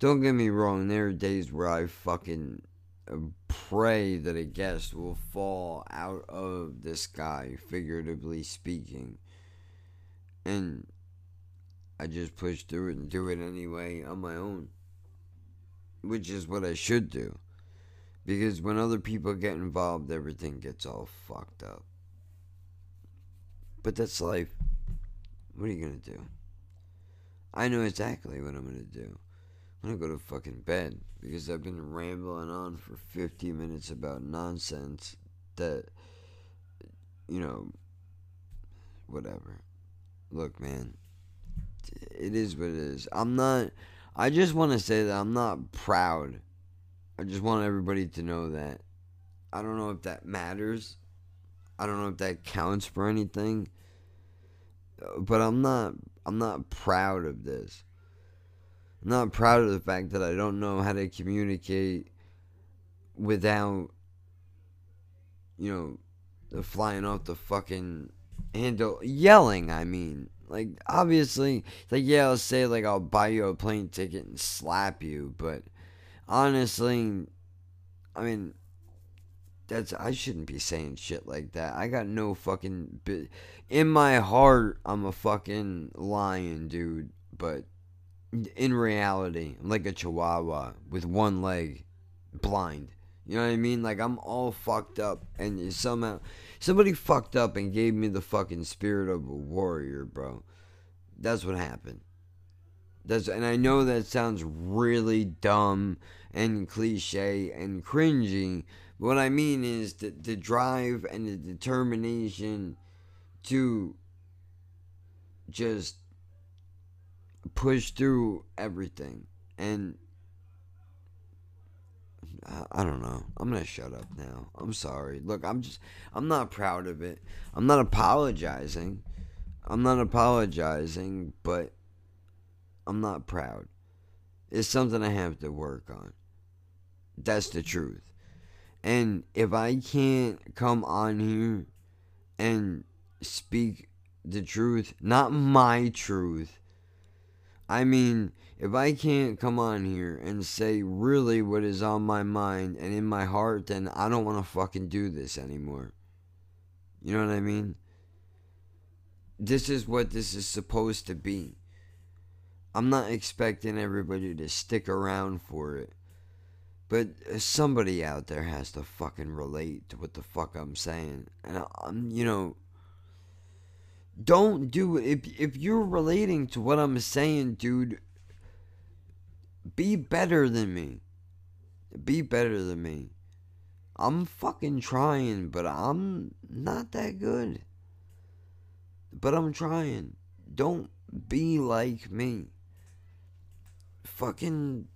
Speaker 1: Don't get me wrong, there are days where I fucking uh, pray that a guest will fall out of the sky, figuratively speaking. And I just push through it and do it anyway on my own. Which is what I should do. Because when other people get involved, everything gets all fucked up. But that's life. What are you to do? I know exactly what I'm to do. I'm to go to fucking bed because I've been rambling on for 50 minutes about nonsense that, you know, whatever. Look, man, it is what it is. I'm not, I just want to say that I'm not proud. I just want everybody to know that. I don't know if that matters. I don't know if that counts for anything. But I'm not I'm not proud of this. I'm not proud of the fact that I don't know how to communicate without you know flying off the fucking handle yelling, I mean. Like obviously like yeah, I'll say like I'll buy you a plane ticket and slap you, but honestly I mean that's I shouldn't be saying shit like that. I got no fucking bi- in my heart. I'm a fucking lion, dude. But in reality, I'm like a chihuahua with one leg, blind. You know what I mean? Like I'm all fucked up, and somehow somebody fucked up and gave me the fucking spirit of a warrior, bro. That's what happened. That's and I know that sounds really dumb and cliche and cringy, what I mean is the, the drive and the determination to just push through everything. And I, I don't know. I'm going to shut up now. I'm sorry. Look, I'm just, I'm not proud of it. I'm not apologizing. I'm not apologizing, but I'm not proud. It's something I have to work on. That's the truth. And if I can't come on here and speak the truth, not my truth, I mean, if I can't come on here and say really what is on my mind and in my heart, then I don't want to fucking do this anymore. You know what I mean? This is what this is supposed to be. I'm not expecting everybody to stick around for it. But uh, somebody out there has to fucking relate to what the fuck I'm saying. And I'm, you know, don't do. If, if you're relating to what I'm saying, dude, be better than me. Be better than me. I'm fucking trying, but I'm not that good. But I'm trying. Don't be like me. Fucking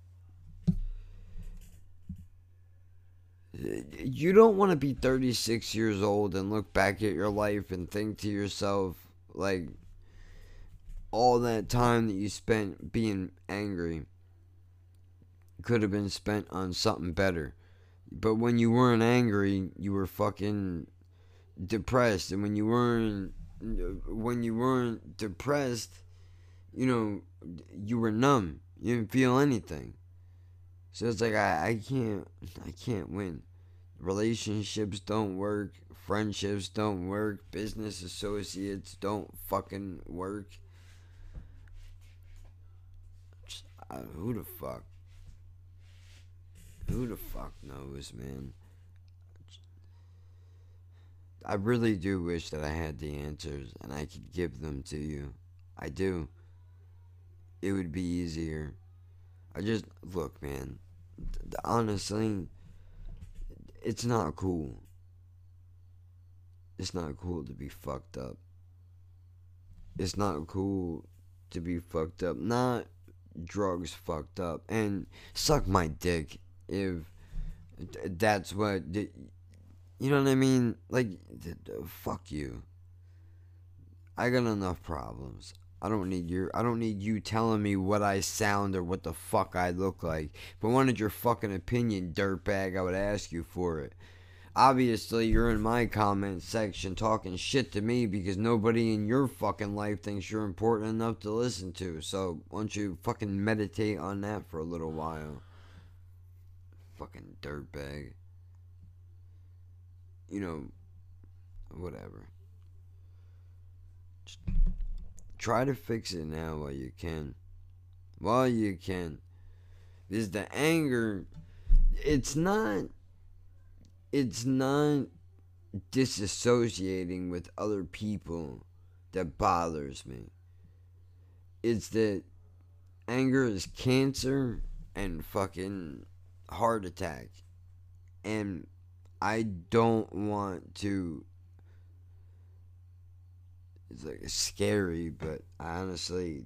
Speaker 1: you don't want to be 36 years old and look back at your life and think to yourself like all that time that you spent being angry could have been spent on something better. But when you weren't angry you were fucking depressed. And when you weren't when you weren't depressed you know you were numb. You didn't feel anything so it's like I, I can't I can't win. Relationships don't work, friendships don't work, business associates don't fucking work. Uh, who the fuck? Who the fuck knows, man? I really do wish that I had the answers and I could give them to you. I do. It would be easier. I just look, man honestly, it's not cool. It's not cool to be fucked up. It's not cool to be fucked up. Not drugs fucked up. And suck my dick if that's what. You know what I mean? Like, fuck you. I got enough problems. I don't need your I don't need you telling me what I sound or what the fuck I look like. If I wanted your fucking opinion, dirtbag, I would ask you for it. Obviously, you're in my comment section talking shit to me because nobody in your fucking life thinks you're important enough to listen to. So, why don't you fucking meditate on that for a little while? Fucking dirtbag. You know, whatever. Just try to fix it now while you can. While you can. Because the anger, it's not, it's not disassociating with other people that bothers me. It's that anger is cancer and fucking heart attack. And I don't want to. It's like scary, but I honestly.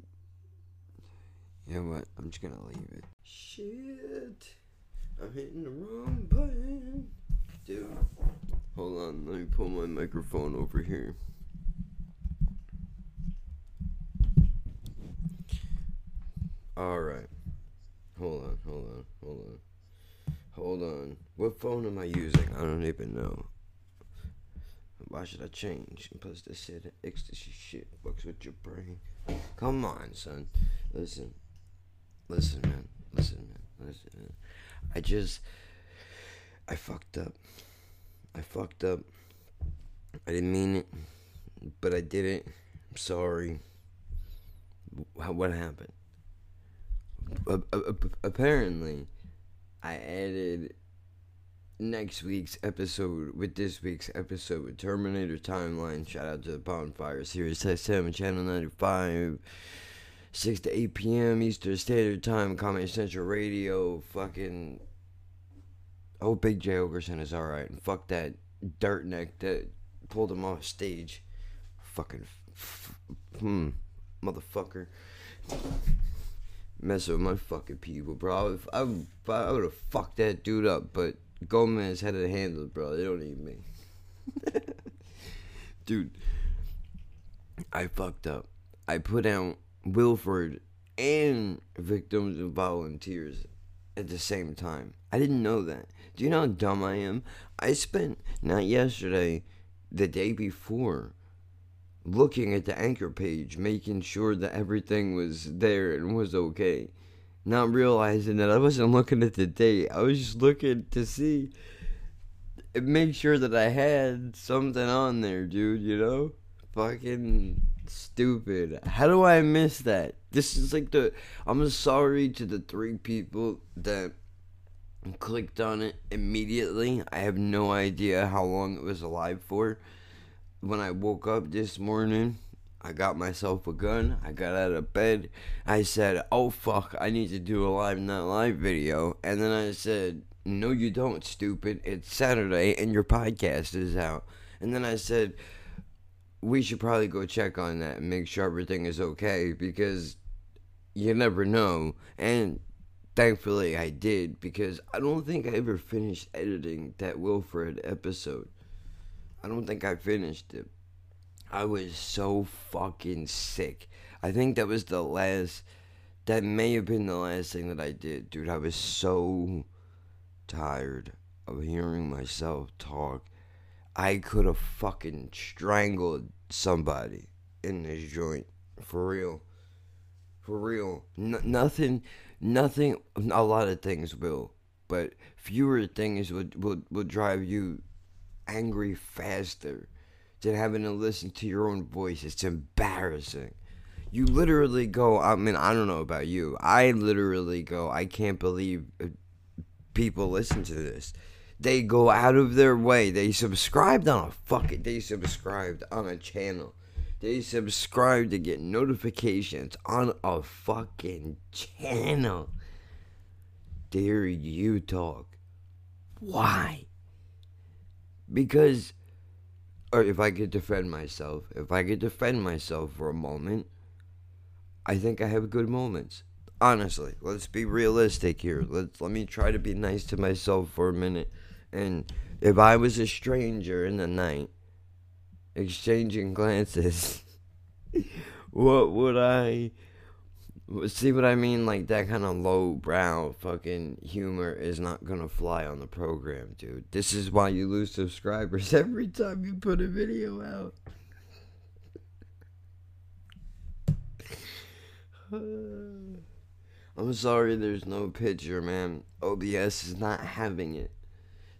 Speaker 1: You know what? I'm just gonna leave it. Shit. I'm hitting the wrong button. Dude. Hold on, let me pull my microphone over here. Alright. Hold on, hold on, hold on. Hold on. What phone am I using? I don't even know. Why should I change? Plus, this shit, ecstasy shit fucks with your brain. Come on, son. Listen. Listen, man. Listen, man. Listen, man. I just. I fucked up. I fucked up. I didn't mean it, but I did it. I'm sorry. What happened? apparently, I added next week's episode with this week's episode with Terminator Timeline. Shout out to the Bonfire Series 7, Channel 95. 6 to 8 p.m. Eastern Standard Time, Comedy Central Radio. Fucking. Oh, Big Jay Oakerson is alright. And fuck that dirt neck that pulled him off stage. Fucking. F- hmm. Motherfucker mess with my fucking people, bro. I would have fucked that dude up, but Gomez had it handled, bro. They don't need me. dude, I fucked up. I put out Wilford and victims and volunteers at the same time. I didn't know that. Do you know how dumb I am? I spent, not yesterday, the day before, looking at the anchor page, making sure that everything was there and was okay. Not realizing that I wasn't looking at the date. I was just looking to see, make sure that I had something on there, dude, you know? Fucking stupid. How do I miss that? This is like the. I'm sorry to the three people that clicked on it immediately. I have no idea how long it was alive for when I woke up this morning, I got myself a gun. I got out of bed. I said, "Oh fuck, I need to do a live not live video." And then I said, "No, you don't, stupid. It's Saturday and your podcast is out." And then I said, "We should probably go check on that and make sure everything is okay because you never know." And thankfully, I did because I don't think I ever finished editing that Wilfred episode. I don't think I finished it. I was so fucking sick. I think that was the last. That may have been the last thing that I did, dude. I was so tired of hearing myself talk. I could have fucking strangled somebody in this joint. For real. For real. N- nothing, nothing, a lot of things will. But fewer things would, would, would drive you angry faster than having to listen to your own voice. It's embarrassing. You literally go, I mean, I don't know about you. I literally go, I can't believe uh, people listen to this. They go out of their way. They subscribed on a fucking, they subscribed on a channel. They subscribe to get notifications on a fucking channel. Dare you talk? Why? Because, or if I could defend myself, if I could defend myself for a moment, I think I have good moments. Honestly, let's be realistic here. Let's let me try to be nice to myself for a minute. And if I was a stranger in the night, exchanging glances, what would I See what I mean? Like that kind of low brow fucking humor is not gonna fly on the program, dude. This is why you lose subscribers every time you put a video out. I'm sorry there's no picture, man. OBS is not having it.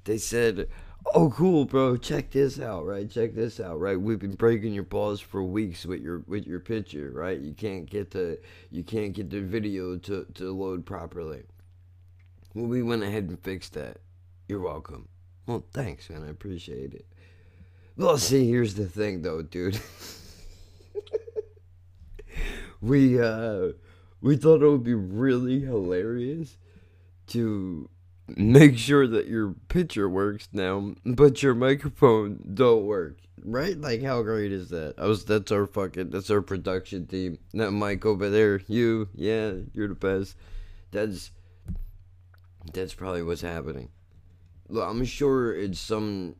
Speaker 1: They said, "Oh, cool, bro. Check this out, right? Check this out, right? We've been breaking your balls for weeks with your with your picture, right? You can't get the you can't get the video to to load properly." Well, we went ahead and fixed that. You're welcome. Well, thanks, man. I appreciate it. Well, see, here's the thing, though, dude. we uh we thought it would be really hilarious to make sure that your picture works now, but your microphone don't work. Right? Like how great is that? I was that's our fucking that's our production team. That Mike over there, you, yeah, you're the best. That's that's probably what's happening. Look, I'm sure it's some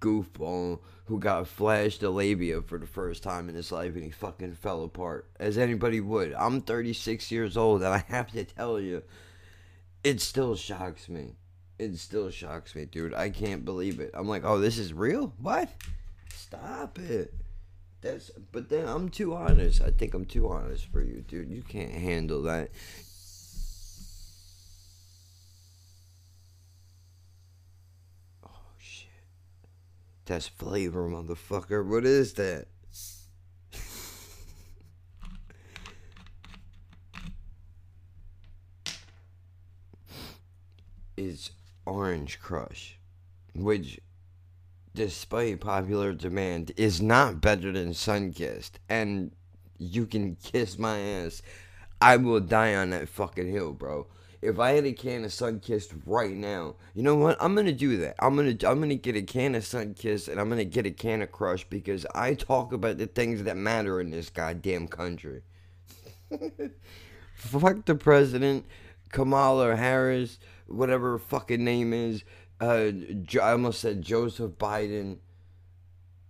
Speaker 1: goofball who got flashed a labia for the first time in his life and he fucking fell apart. As anybody would. I'm 36 years old and I have to tell you, it still shocks me. It still shocks me, dude. I can't believe it. I'm like, oh, this is real? What? Stop it. That's but then I'm too honest. I think I'm too honest for you, dude. You can't handle that. Oh shit. That's flavor, motherfucker. What is that? It's Orange Crush, which, despite popular demand, is not better than Sunkist. And you can kiss my ass. I will die on that fucking hill, bro if I had a can of Sunkist right now, you know what? I'm gonna do that. I'm gonna I'm gonna get a can of Sunkist and I'm gonna get a can of Crush because I talk about the things that matter in this goddamn country. Fuck the president, Kamala Harris, whatever fucking name is. Uh, I almost said Joseph Biden.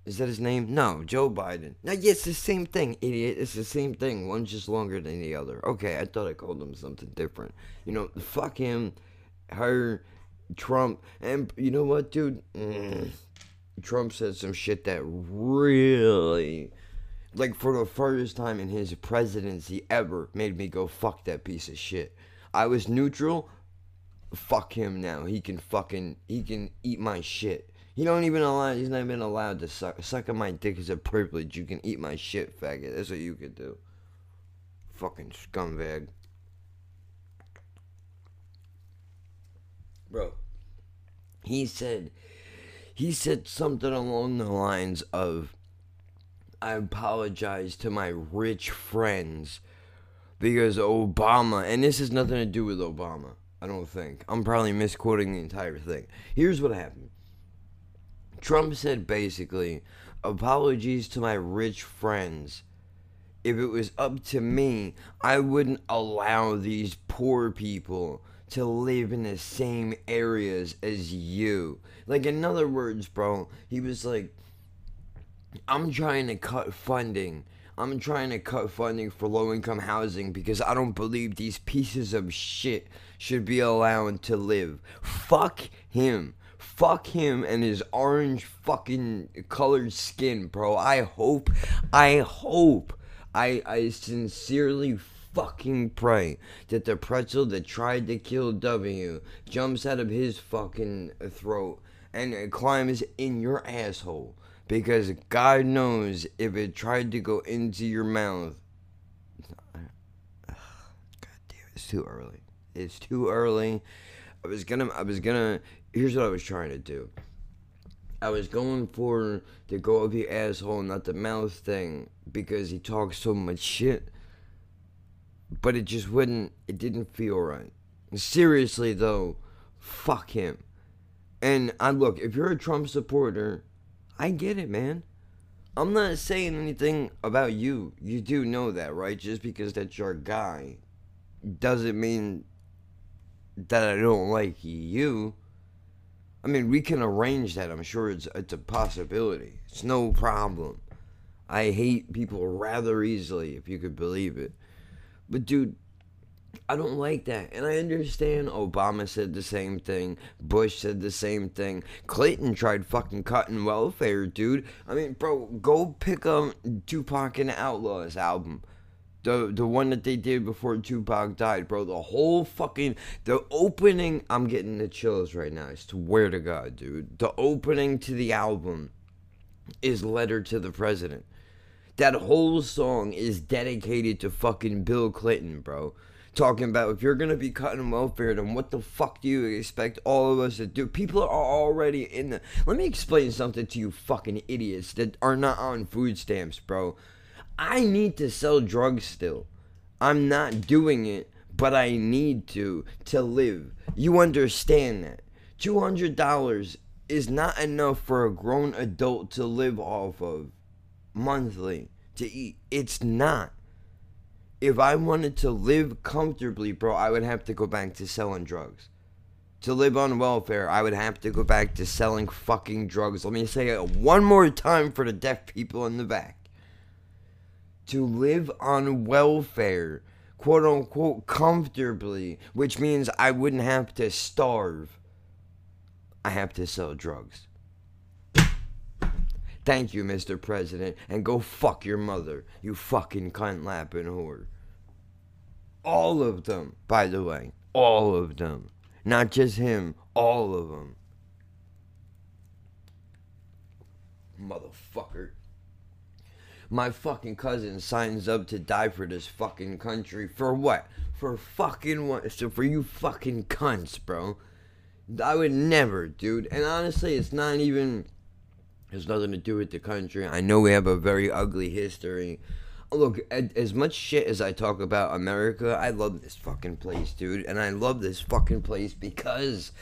Speaker 1: Is that his name? No, Joe Biden. Now, yeah, it's the same thing, idiot. It's the same thing. One's just longer than the other. Okay, I thought I called him something different. You know, fuck him, her, Trump, and you know what, dude? Mm, Trump said some shit that really, like, for the first time in his presidency ever, made me go, fuck that piece of shit. I was neutral. Fuck him now. He can fucking, he can eat my shit. He don't even allow. He's not even allowed to suck. Sucking my dick is a privilege. You can eat my shit, faggot. That's what you could do. Fucking scumbag. Bro. He said. He said something along the lines of. I apologize to my rich friends because Obama, and this has nothing to do with Obama. I don't think. I'm probably misquoting the entire thing. Here's what happened Trump said basically, apologies to my rich friends. If it was up to me, I wouldn't allow these poor people to live in the same areas as you. Like, in other words, bro, he was like, I'm trying to cut funding. I'm trying to cut funding for low income housing because I don't believe these pieces of shit should be allowed to live. Fuck him. Fuck him and his orange fucking colored skin, bro. I hope, I hope, I, I sincerely fucking pray that the pretzel that tried to kill W jumps out of his fucking throat and climbs in your asshole. Because God knows if it tried to go into your mouth. God damn, it's too early. It's too early. I was gonna, I was gonna here's what I was trying to do. I was going for the go of the asshole, not the mouth thing, because he talks so much shit. But it just wouldn't, it didn't feel right. Seriously, though, fuck him. And I look, if you're a Trump supporter, I get it, man. I'm not saying anything about you. You do know that, right? Just because that's your guy doesn't mean that I don't like you. I mean, we can arrange that. I'm sure it's it's a possibility. It's no problem. I hate people rather easily, if you could believe it. But dude, I don't like that. And I understand Obama said the same thing. Bush said the same thing. Clinton tried fucking cutting welfare, dude. I mean, bro, go pick up Tupac and Outlawz album. The the one that they did before Tupac died, bro. The whole fucking the opening. I'm getting the chills right now. I swear to God, dude. The opening to the album is "Letter to the President." That whole song is dedicated to fucking Bill Clinton, bro. Talking about if you're gonna be cutting welfare, then what the fuck do you expect all of us to do? People are already in the. Let me explain something to you, fucking idiots that are not on food stamps, bro. I need to sell drugs still. I'm not doing it, but I need to to live. You understand that? Two hundred dollars is not enough for a grown adult to live off of monthly to eat. It's not. If I wanted to live comfortably, bro, I would have to go back to selling drugs. To live on welfare, I would have to go back to selling fucking drugs. Let me say it one more time for the deaf people in the back. To live on welfare, quote unquote, comfortably, which means I wouldn't have to starve, I have to sell drugs. Thank you, Mr. President, and go fuck your mother, you fucking cunt lapping whore. All of them, by the way. All of them. Not just him, all of them. Motherfucker. My fucking cousin signs up to die for this fucking country. For what? For fucking what? So for you fucking cunts, bro. I would never, dude. And honestly, it's not even has nothing to do with the country. I know we have a very ugly history. Look, as much shit as I talk about America, I love this fucking place, dude. And I love this fucking place because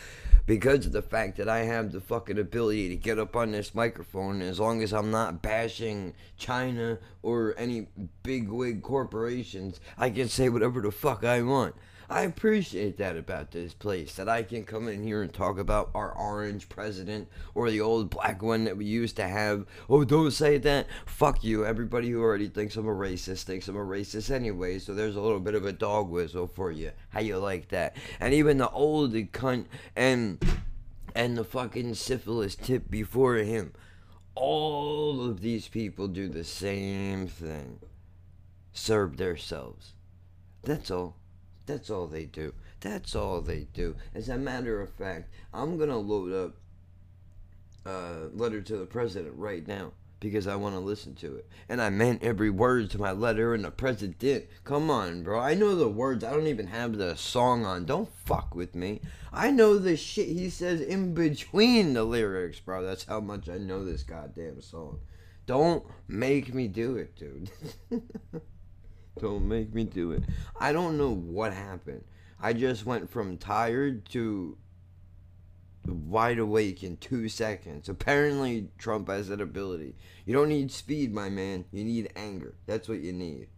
Speaker 1: because of the fact that I have the fucking ability to get up on this microphone as long as I'm not bashing China or any big wig corporations, I can say whatever the fuck I want. I appreciate that about this place that I can come in here and talk about our orange president or the old black one that we used to have. Oh, don't say that. Fuck you. Everybody who already thinks I'm a racist thinks I'm a racist anyway, so there's a little bit of a dog whistle for you. How you like that? And even the old cunt and and the fucking syphilis tip before him. All of these people do the same thing. Serve themselves. That's all. That's all they do. That's all they do. As a matter of fact, I'm gonna load up a letter to the president right now because I want to listen to it. And I meant every word to my letter and the president. Come on, bro. I know the words. I don't even have the song on. Don't fuck with me. I know the shit he says in between the lyrics, bro. That's how much I know this goddamn song. Don't make me do it, dude. Don't make me do it. I don't know what happened. I just went from tired to wide awake in two seconds. Apparently, Trump has that ability. You don't need speed, my man. You need anger. That's what you need.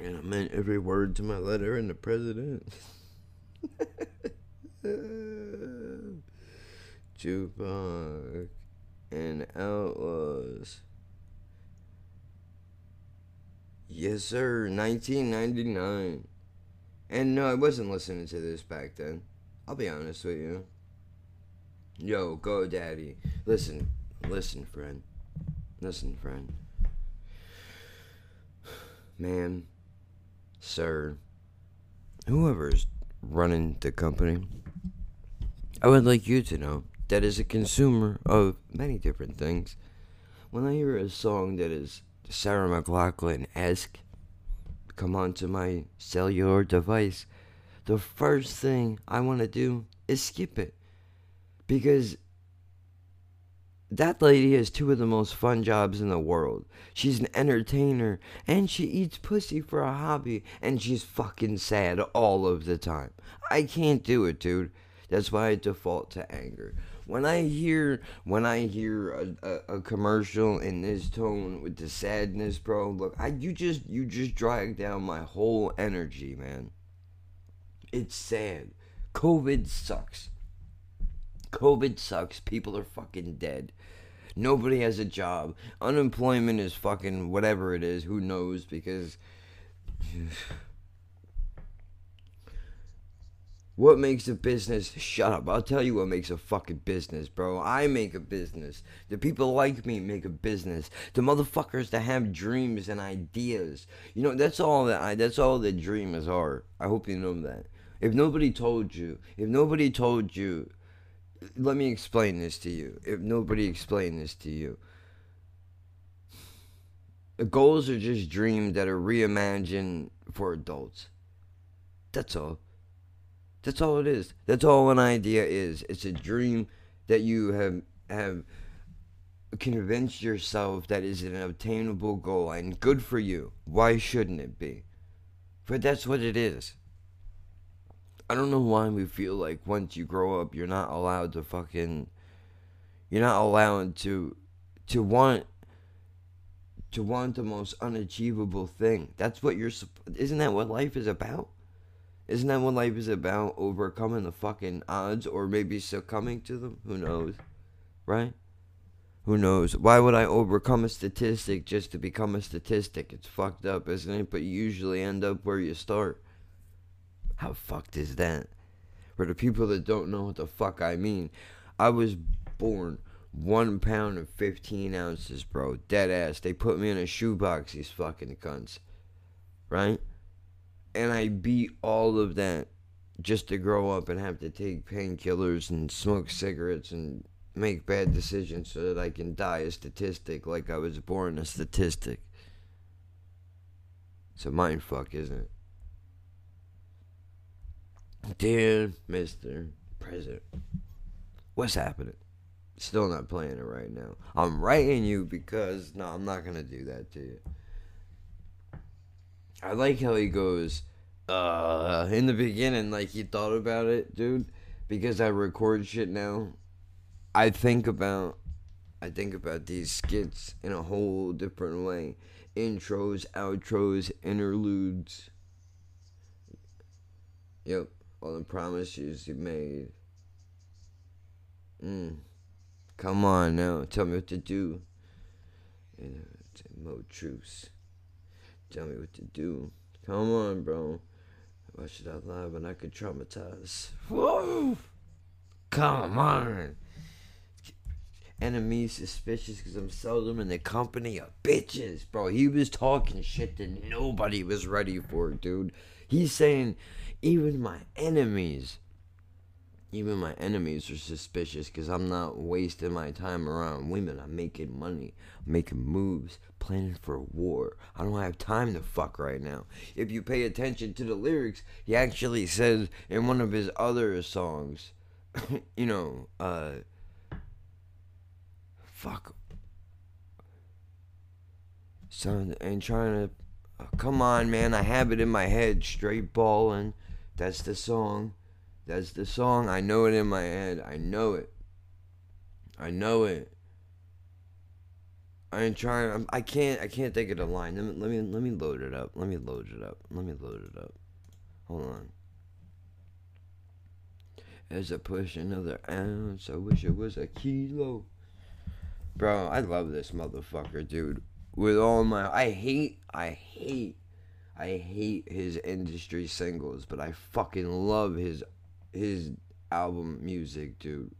Speaker 1: And I meant every word to my letter and the president. Tupac and Outlawz. Yes, sir. 1999. And no, I wasn't listening to this back then. I'll be honest with you. Yo, go daddy. Listen, listen, friend. Listen, friend. Man, sir, whoever's running the company, I would like you to know that as a consumer of many different things, when I hear a song that is Sarah McLachlan esque come onto my cellular device, the first thing I want to do is skip it. Because that lady has two of the most fun jobs in the world. She's an entertainer and she eats pussy for a hobby and she's fucking sad all of the time. I can't do it, dude. That's why I default to anger when I hear when I hear a, a, a, commercial in this tone with the sadness, bro, look, I you just you just drag down my whole energy, man. It's sad. COVID sucks. COVID sucks. People are fucking dead. Nobody has a job. Unemployment is fucking whatever it is. Who knows? Because What makes a business? Shut up. I'll tell you what makes a fucking business, bro. I make a business. The people like me make a business. The motherfuckers that have dreams and ideas. You know, that's all that I that's all that dreamers are. I hope you know that. If nobody told you, if nobody told you, let me explain this to you. If nobody explained this to you. The goals are just dreams that are reimagined for adults. That's all. That's all it is. That's all an idea is. It's a dream that you have have convinced yourself that is an obtainable goal and good for you. Why shouldn't it be? But that's what it is. I don't know why we feel like once you grow up you're not allowed to fucking you're not allowed to to want to want the most unachievable thing. That's what you're isn't that what life is about? Isn't that what life is about? Overcoming the fucking odds or maybe succumbing to them? Who knows? Right? Who knows? Why would I overcome a statistic just to become a statistic? It's fucked up, isn't it? But you usually end up where you start. How fucked is that? For the people that don't know what the fuck I mean, I was born one pound and 15 ounces, bro. Dead ass. They put me in a shoebox, these fucking cunts. Right? And I beat all of that just to grow up and have to take painkillers and smoke cigarettes and make bad decisions so that I can die a statistic like I was born a statistic. It's a mind fuck, isn't it? Dear Mr. President, what's happening? Still not playing it right now. I'm writing you because, no, I'm not going to do that to you. I like how he goes, uh, in the beginning, like he thought about it, dude. Because I record shit now, I think about, I think about these skits in a whole different way. Intros, outros, interludes. Yep, all the promises you made. Mm. Come on now, tell me what to do. You know, Mo Truce. Tell me what to do. Come on, bro. Watch it out loud when I could traumatize. Whoa! Come on. Enemies suspicious because I'm seldom in the company of bitches, bro. He was talking shit that nobody was ready for, dude. He's saying even my enemies even my enemies are suspicious because I'm not wasting my time around women. I'm making money, making moves, planning for war. I don't have time to fuck right now. If you pay attention to the lyrics, he actually says in one of his other songs, you know, uh, fuck. Son, and trying to, uh, come on, man. I have it in my head, straight balling. That's the song. That's the song. I know it in my head. I know it. I know it. I ain't trying. I'm, I can't. I can't think of the line. Let me. Let me. Let me load it up. Let me load it up. Let me load it up. Hold on. As I push another ounce, I wish it was a kilo. Bro, I love this motherfucker, dude. With all my, I hate, I hate, I hate his industry singles, but I fucking love his his album music, dude.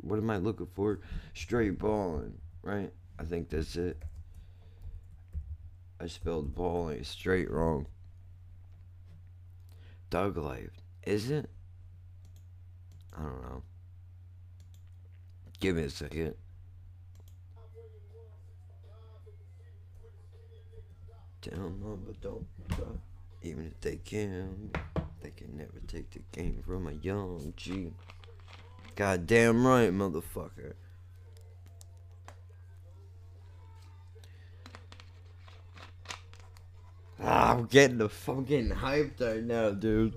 Speaker 1: What am I looking for? Straight balling, right? I think that's it. I spelled balling straight wrong. Doug Life. Is it? I don't know. Give me a second. Tell them, but don't even if they can. They can never take the game from a young G. Goddamn right, motherfucker. Ah, I'm getting the fucking hyped right now, dude.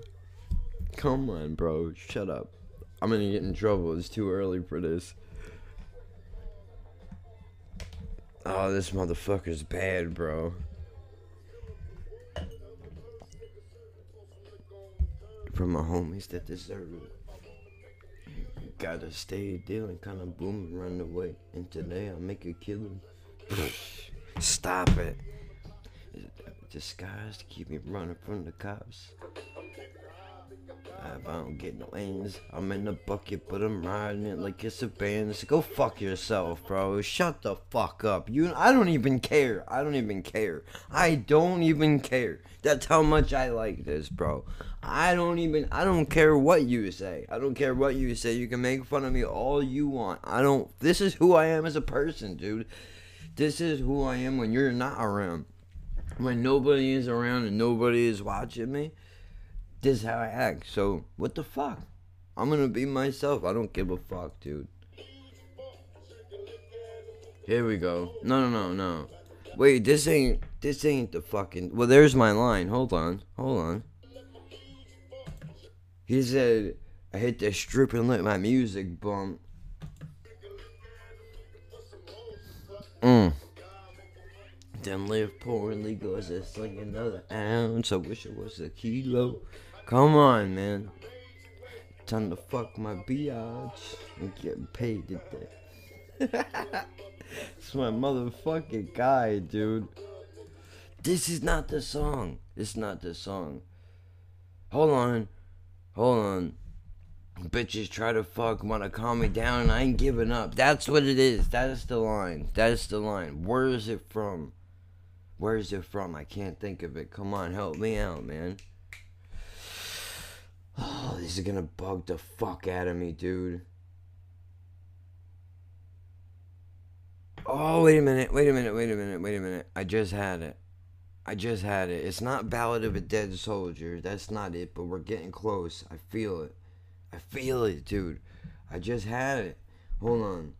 Speaker 1: Come on, bro. Shut up. I'm gonna get in trouble. It's too early for this. Oh, this motherfucker's bad, bro. From my homies that deserve it. Gotta stay deal and kinda boom and run away. And today I make a killing. Stop it. Disguise to keep me running from the cops. I don't get no ends, I'm in the bucket, but I'm riding it like it's a band. So go fuck yourself, bro. Shut the fuck up. You, I don't even care. I don't even care. I don't even care. That's how much I like this, bro. I don't even. I don't care what you say. I don't care what you say. You can make fun of me all you want. I don't. This is who I am as a person, dude. This is who I am when you're not around. When nobody is around and nobody is watching me this is how I act. So what the fuck? I'm gonna be myself. I don't give a fuck, dude. Here we go. No, no, no, no. Wait, this ain't this ain't the fucking. Well, there's my line. Hold on, hold on. He said, "I hit the strip and let my music bump." Mm. Then live poorly goes to sling another ounce. I wish it was a kilo. Come on, man. Time to fuck my biatch and get paid today. it's my motherfucking guy, dude. This is not the song. It's not the song. Hold on. Hold on. Bitches try to fuck, wanna calm me down, and I ain't giving up. That's what it is. That is the line. That is the line. Where is it from? Where is it from? I can't think of it. Come on, help me out, man. Oh, this is gonna bug the fuck out of me, dude. Oh, wait a minute, wait a minute, wait a minute, wait a minute. I just had it. I just had it. It's not Ballad of a Dead Soulja. That's not it, but we're getting close. I feel it. I feel it, dude. I just had it. Hold on.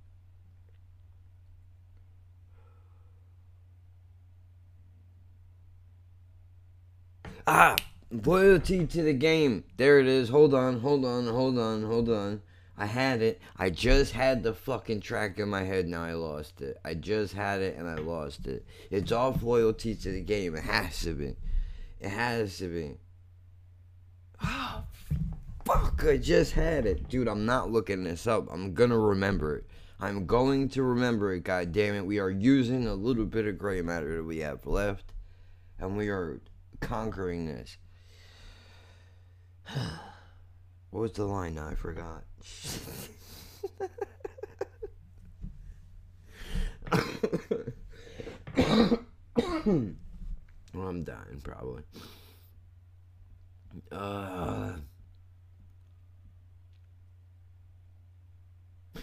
Speaker 1: Ah! Loyalty to the game. There it is. Hold on, hold on, hold on, hold on. I had it. I just had the fucking track in my head. Now I lost it. I just had it and I lost it. It's off loyalty to the game. It has to be. It has to be. Oh, fuck. I just had it. Dude, I'm not looking this up. I'm going to remember it. I'm going to remember it. God damn it. We are using a little bit of gray matter that we have left. And we are conquering this. what was the line now? I forgot. well, I'm dying probably. Uh,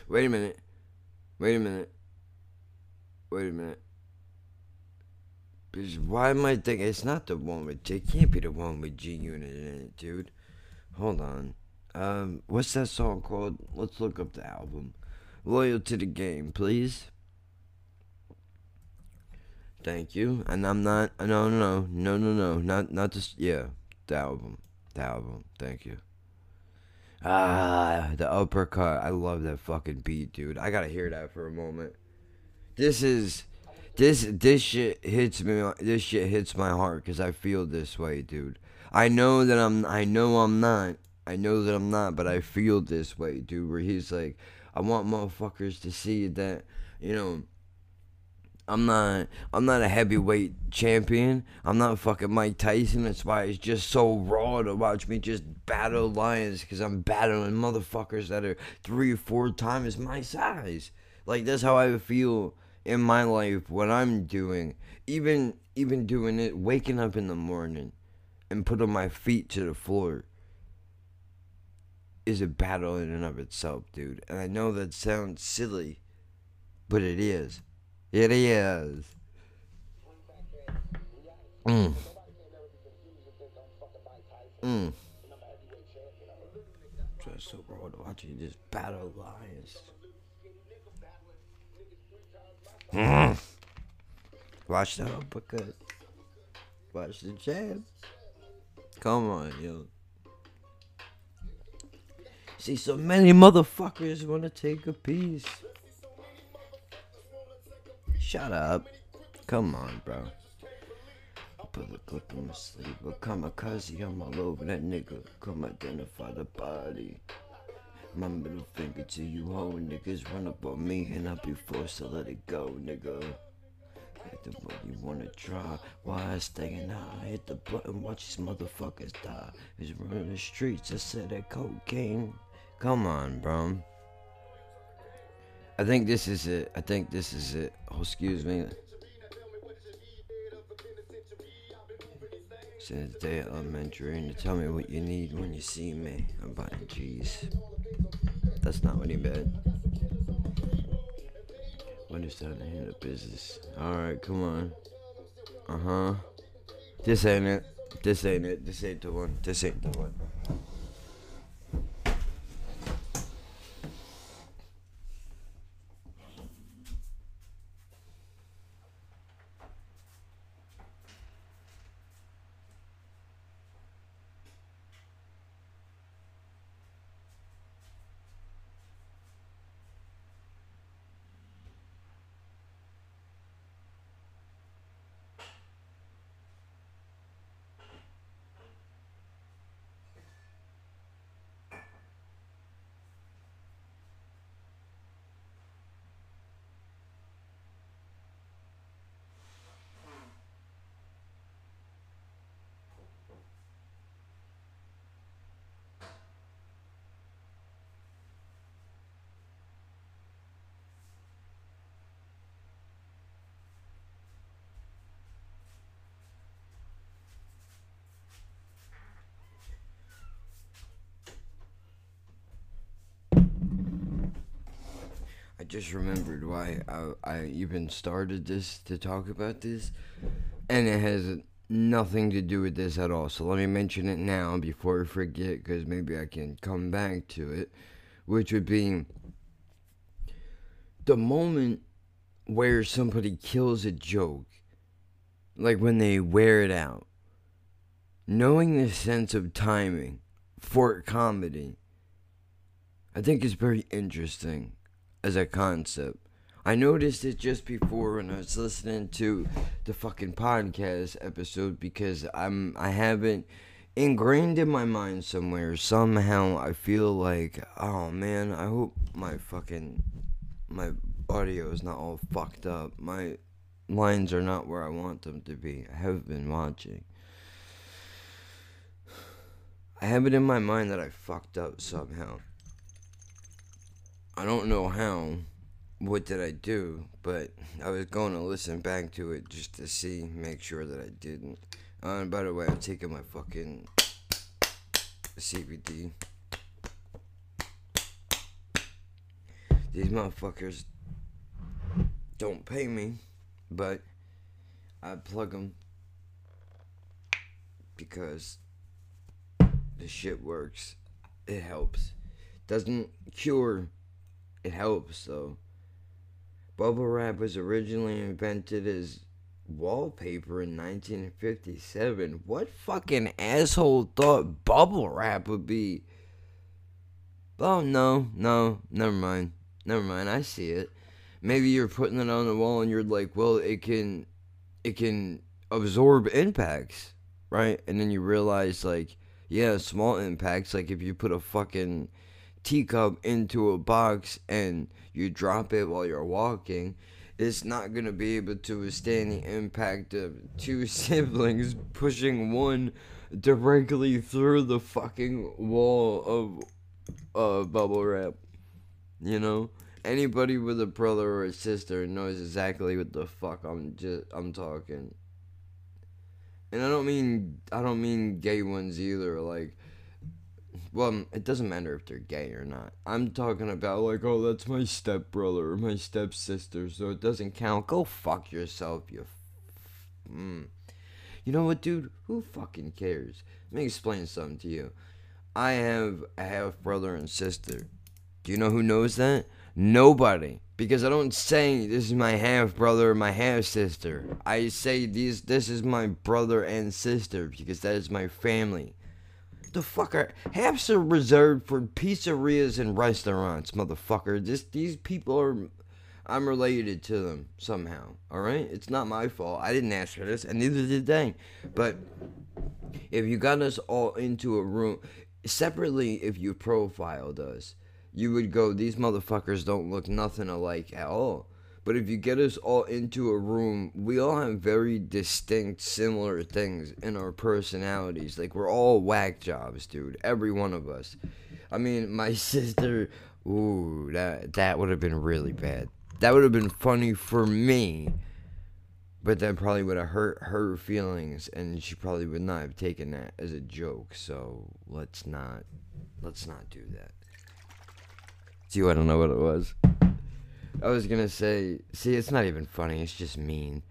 Speaker 1: wait a minute. Wait a minute. Wait a minute. Because why am I thinking it's not the one with It can't be the one with G Unit in it, dude. Hold on. Um, what's that song called? Let's look up the album. Loyal to the game, please. Thank you. And I'm not. No, no, no, no, no, no. not, not just. Yeah, the album, the album. Thank you. Ah, the uppercut. I love that fucking beat, dude. I gotta hear that for a moment. This is this this shit hits me. This shit hits my heart because I feel this way, dude. I know that I'm. I know I'm not. I know that I'm not, but I feel this way, dude. Where he's like, I want motherfuckers to see that, you know. I'm not. I'm not a heavyweight champion. I'm not fucking Mike Tyson. That's why it's just so raw to watch me just battle lions because I'm battling motherfuckers that are three or four times my size. Like that's how I feel in my life what I'm doing, even even doing it, waking up in the morning and putting my feet to the floor is a battle in and of itself, dude. And I know that sounds silly, but it is. It is. Mm. Mm. So bro, watching just battle lions. Mm. Watch the uppercut. Watch the jab. Come on, yo. See, so many motherfuckers want to take a piece. Shut up. Come on, bro. Put the clip in my sleeve. But kamikaze, I'm all over that nigga. Come identify the body. My middle finger to you hoe niggas run up on me and I'll be forced to let it go, nigga. The what you wanna try. Why staying high? Hit the button, watch these motherfuckers die. He's running the streets, I said that cocaine. Come on, bro. I think this is it. I think this is it. Oh, excuse me. Since day elementary, and tell me what you need when you see me. I'm buying cheese. That's not what he meant. When it's time to handle business. Alright, come on. Uh huh. This ain't it. This ain't it. This ain't the one. This ain't the one. Just remembered why I, I even started this to talk about this, and it has nothing to do with this at all. So let me mention it now before I forget, because maybe I can come back to it, which would be the moment where somebody kills a joke, like when they wear it out. Knowing the sense of timing for comedy, I think is very interesting as a concept. I noticed it just before when I was listening to the fucking podcast episode because I'm I haven't ingrained in my mind somewhere. Somehow I feel like oh man I hope my fucking my audio is not all fucked up. My lines are not where I want them to be. I have been watching. I have it in my mind that I fucked up somehow I don't know how. What did I do? But I was going to listen back to it just to see, make sure that I didn't. Uh, and by the way, I'm taking my fucking CBD. These motherfuckers don't pay me, but I plug them because the shit works. It helps. Doesn't cure it helps though. Bubble wrap was originally invented as wallpaper in 1957. What fucking asshole thought bubble wrap would be? Oh no, no, never mind. Never mind, I see it. Maybe you're putting it on the wall and you're like, well, it can it can absorb impacts, right? And then you realize like, yeah, small impacts, like if you put a fucking teacup into a box and you drop it while you're walking, it's not going to be able to withstand the impact of two siblings pushing one directly through the fucking wall of uh, bubble wrap. You know? Anybody with a brother or a sister knows exactly what the fuck I'm just I'm talking. And I don't mean I don't mean gay ones either. Like well, it doesn't matter if they're gay or not. I'm talking about like, oh, that's my stepbrother or my stepsister, so it doesn't count. Go fuck yourself, you. F- mm. You know what, dude? Who fucking cares? Let me explain something to you. I have a half brother and sister. Do you know who knows that? Nobody. Because I don't say this is my half brother or my half sister. I say these this is my brother and sister because that is my family the fucker. Halves are reserved for pizzerias and restaurants, motherfucker. This these people are. I'm related to them somehow. All right, it's not my fault. I didn't ask for this, and neither did they. But if you got us all into a room separately, if you profiled us, you would go, "These motherfuckers don't look nothing alike at all." But if you get us all into a room, we all have very distinct, similar things in our personalities. Like we're all whack jobs, dude. Every one of us. I mean, my sister. Ooh, that that would have been really bad. That would have been funny for me, but that probably would have hurt her feelings, and she probably would not have taken that as a joke. So let's not, let's not do that. See, I don't know what it was. I was gonna say, see, it's not even funny. It's just mean.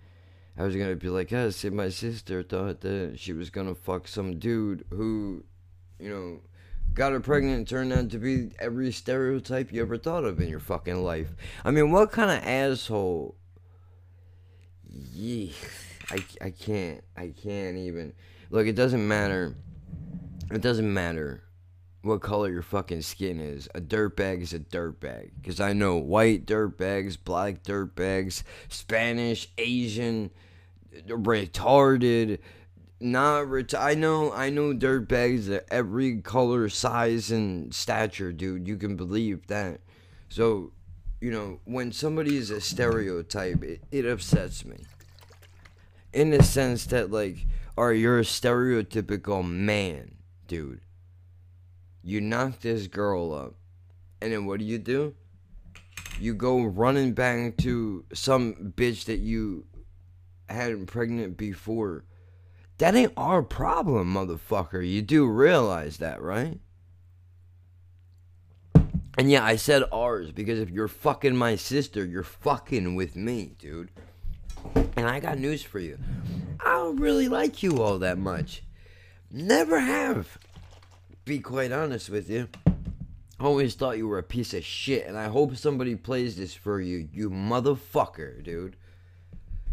Speaker 1: I was gonna be like, yeah, see, my sister thought that she was gonna fuck some dude who, you know, got her pregnant and turned out to be every stereotype you ever thought of in your fucking life. I mean, what kind of asshole? Yeah, I, I can't, I can't even. Look, it doesn't matter. It doesn't matter what color your fucking skin is. A dirtbag is a dirtbag. Because I know white dirtbags, black dirtbags, Spanish, Asian, retarded, not ret- I know, I know dirtbags of every color, size, and stature, dude. You can believe that. So, you know, when somebody is a stereotype, it, it upsets me. In the sense that, like, are you're a stereotypical man, dude. You knock this girl up, and then what do you do? You go running back to some bitch that you had pregnant before that ain't our problem, motherfucker. You do realize that, right? And yeah, I said ours because if you're fucking my sister, you're fucking with me, dude. And I got news for you. I don't really like you all that much. Never have. Be quite honest with you. I Always thought you were a piece of shit, and I hope somebody plays this for you, you motherfucker, dude.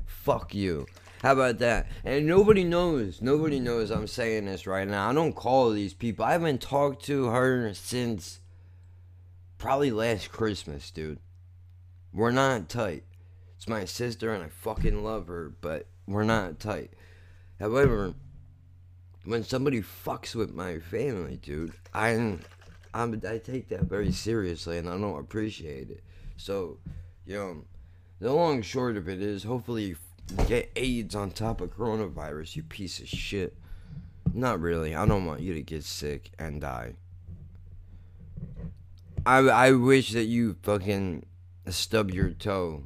Speaker 1: Fuck you. How about that? And nobody knows. Nobody knows I'm saying this right now. I don't call these people. I haven't talked to her since probably last Christmas, dude. We're not tight. It's my sister and I fucking love her, but we're not tight. However, when somebody fucks with my family, dude, I I'm, I take that very seriously and I don't appreciate it. So, you know, the long short of it is hopefully you get AIDS on top of coronavirus, you piece of shit. Not really. I don't want you to get sick and die. I, I wish that you fucking stub your toe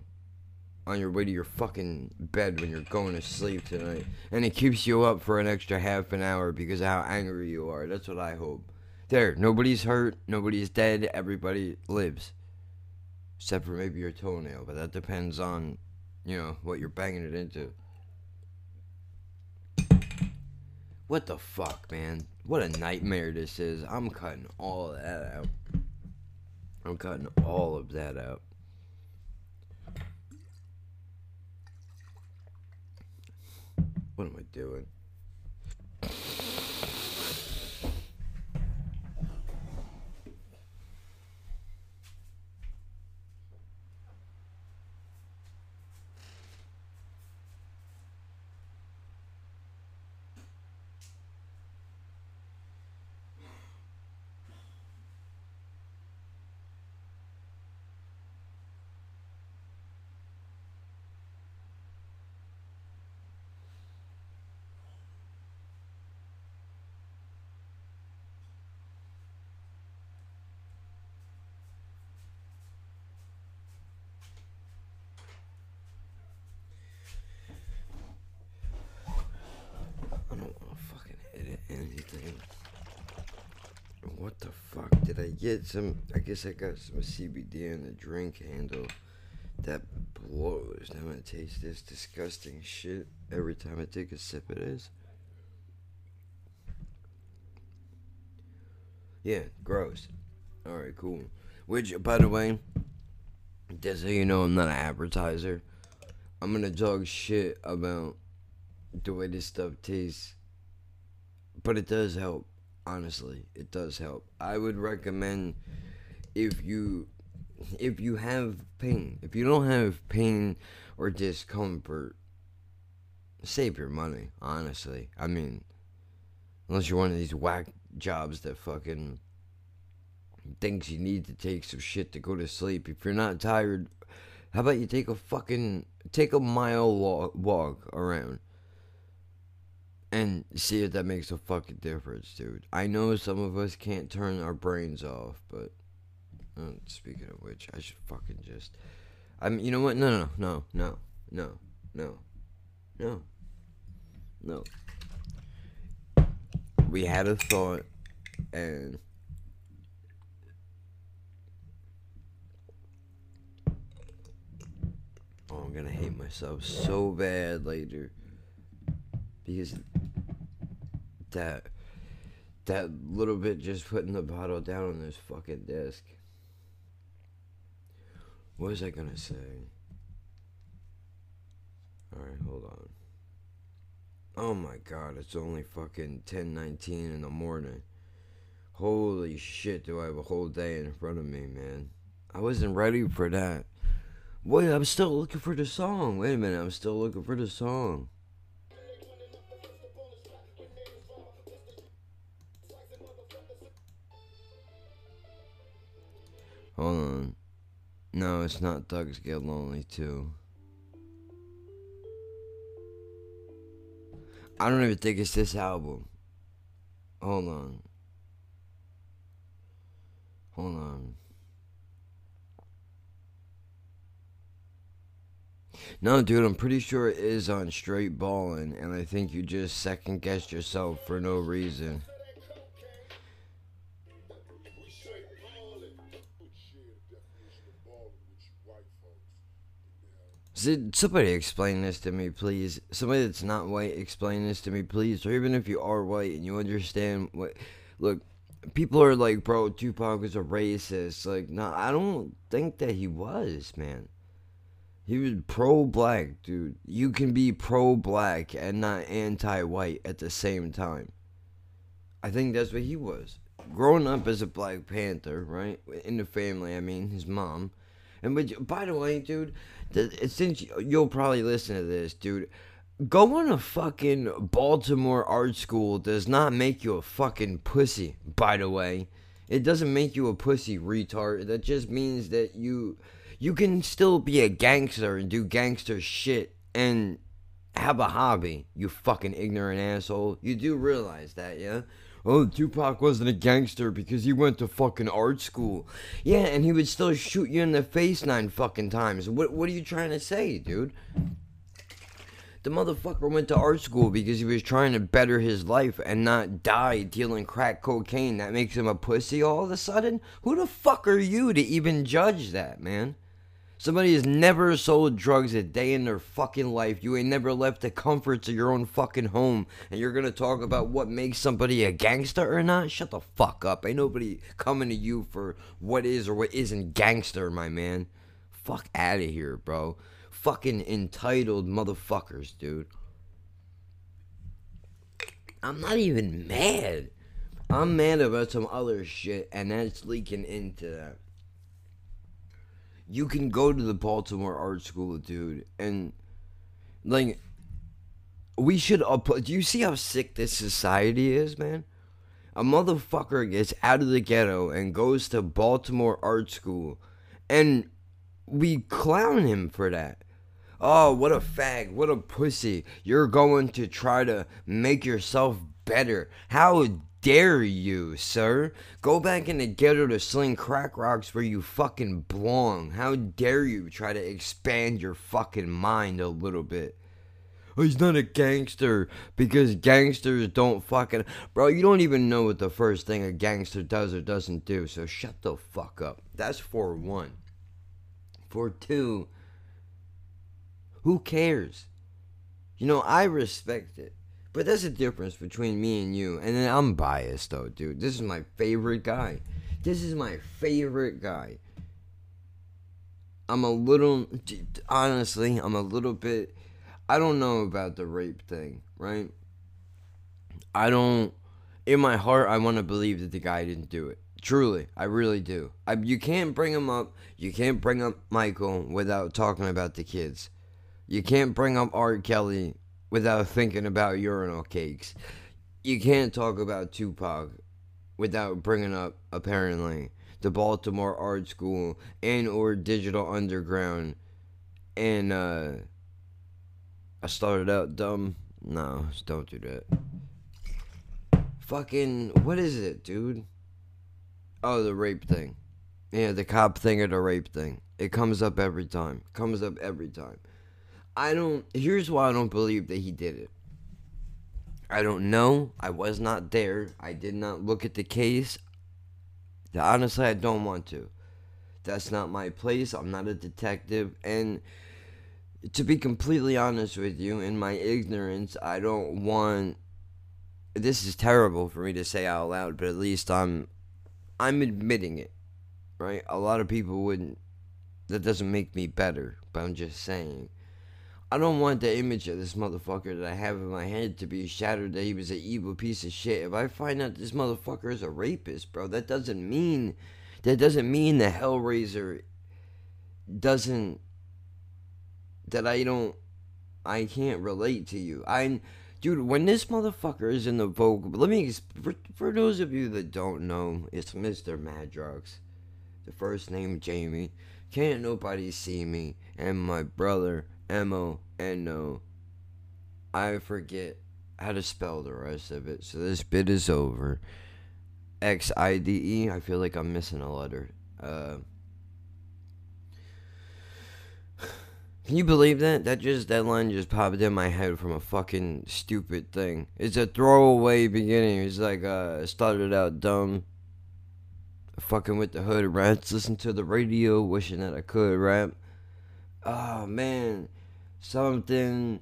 Speaker 1: on your way to your fucking bed when you're going to sleep tonight. And it keeps you up for an extra half an hour because of how angry you are. That's what I hope. There, nobody's hurt, nobody's dead, everybody lives. Except for maybe your toenail, but that depends on you know, what you're banging it into. What the fuck, man? What a nightmare this is. I'm cutting all that out. I'm cutting all of that out. What am I doing? I some? I guess I got some CBD in the drink handle. That blows. I'm gonna taste this disgusting shit every time I take a sip of this. Yeah, gross. Alright, cool. Which, by the way, just so you know, I'm not an advertiser. I'm gonna talk shit about the way this stuff tastes. But it does help honestly it does help. I would recommend if you if you have pain if you don't have pain or discomfort save your money honestly. I mean unless you're one of these whack jobs that fucking thinks you need to take some shit to go to sleep. If you're not tired How about you take a fucking take a mile walk, walk around and see if that makes a fucking difference, dude. I know some of us can't turn our brains off, but uh, speaking of which, I should fucking just. I mean, you know what? No, no, no, no, no, no, no, no. We had a thought, and oh, I'm gonna hate myself so bad later because that that little bit just putting the bottle down on this fucking desk. What was I gonna say? Alright, hold on. Oh my god, it's only fucking 10:19 in the morning. Holy shit, do I have a whole day in front of me, man. I wasn't ready for that. Wait, I'm still looking for the song. Wait a minute, I'm still looking for the song. Hold on. No, it's not Thugs Get Lonely too. I don't even think it's this album. Hold on. Hold on. No, dude, I'm pretty sure it is on Straight Ballin', and I think you just second guessed yourself for no reason. Somebody explain this to me, please? Somebody that's not white, explain this to me, please. Or even if you are white and you understand what. Look, people are like, bro, Tupac was a racist. Like, no, I don't think that he was, man. He was pro black, dude. You can be pro black and not anti white at the same time. I think that's what he was. Growing up as a Black Panther, right? In the family, I mean, his mom. And but, by the way, dude, since you'll probably listen to this, dude, going to fucking Baltimore art school does not make you a fucking pussy, by the way. It doesn't make you a pussy retard. That just means that you you can still be a gangster and do gangster shit and have a hobby, you fucking ignorant asshole. You do realize that, yeah? Oh, Tupac wasn't a gangster because he went to fucking art school. Yeah, and he would still shoot you in the face nine fucking times. What What are you trying to say, dude? The motherfucker went to art school because he was trying to better his life and not die dealing crack cocaine. That makes him a pussy all of a sudden? Who the fuck are you to even judge that, man? Somebody has never sold drugs a day in their fucking life. You ain't never left the comforts of your own fucking home. And you're gonna talk about what makes somebody a gangster or not? Shut the fuck up. Ain't nobody coming to you for what is or what isn't gangster, my man. Fuck out of here, bro. Fucking entitled motherfuckers, dude. I'm not even mad. I'm mad about some other shit, and that's leaking into that you can go to the Baltimore Art School, dude, and like we should up. Do you see how sick this society is, man? A motherfucker gets out of the ghetto and goes to Baltimore Art School, and we clown him for that. Oh, what a fag, what a pussy. You're going to try to make yourself better. How dare you, sir? Go back in the ghetto to sling crack rocks where you fucking belong. How dare you try to expand your fucking mind a little bit? Oh, he's not a gangster because gangsters don't fucking. Bro, you don't even know what the first thing a gangster does or doesn't do, so shut the fuck up. That's for one. For two, who cares? You know, I respect it. But there's a difference between me and you. And then I'm biased though, dude. This is my favorite guy. This is my favorite guy. I'm a little honestly, I'm a little bit I don't know about the rape thing, right? I don't in my heart I want to believe that the guy didn't do it. Truly, I really do. I, you can't bring him up. You can't bring up Michael without talking about the kids. You can't bring up R. Kelly without thinking about urinal cakes. You can't talk about Tupac without bringing up apparently the Baltimore Art School and or Digital Underground and uh, I started out dumb. No, don't do that. Fucking, what is it, dude? Oh, the rape thing. Yeah, the cop thing or the rape thing. It comes up every time. Comes up every time. I don't. Here's why I don't believe that he did it. I don't know. I was not there. I did not look at the case. Honestly, I don't want to. That's not my place. I'm not a detective. And to be completely honest with you, in my ignorance, I don't want. This is terrible for me to say out loud, but at least I'm, I'm admitting it, right? A lot of people wouldn't. That doesn't make me better, but I'm just saying. I don't want the image of this motherfucker that I have in my head to be shattered that he was an evil piece of shit. If I find out this motherfucker is a rapist, bro, that doesn't mean that doesn't mean the Hellraiser doesn't that I don't I can't relate to you. I dude, when this motherfucker is in the vocal, let me for, for those of you that don't know, it's Mr. Madrox. The first name Jamie. Can't nobody see me and my brother M O N O. I forget how to spell the rest of it, so this bit is over. X I D E. I feel like I'm missing a letter. Uh, can you believe that? That just that line just popped in my head from a fucking stupid thing. It's a throwaway beginning. It's like uh started out dumb. Fucking with the hood rats, listen to the radio, wishing that I could rap. Oh man something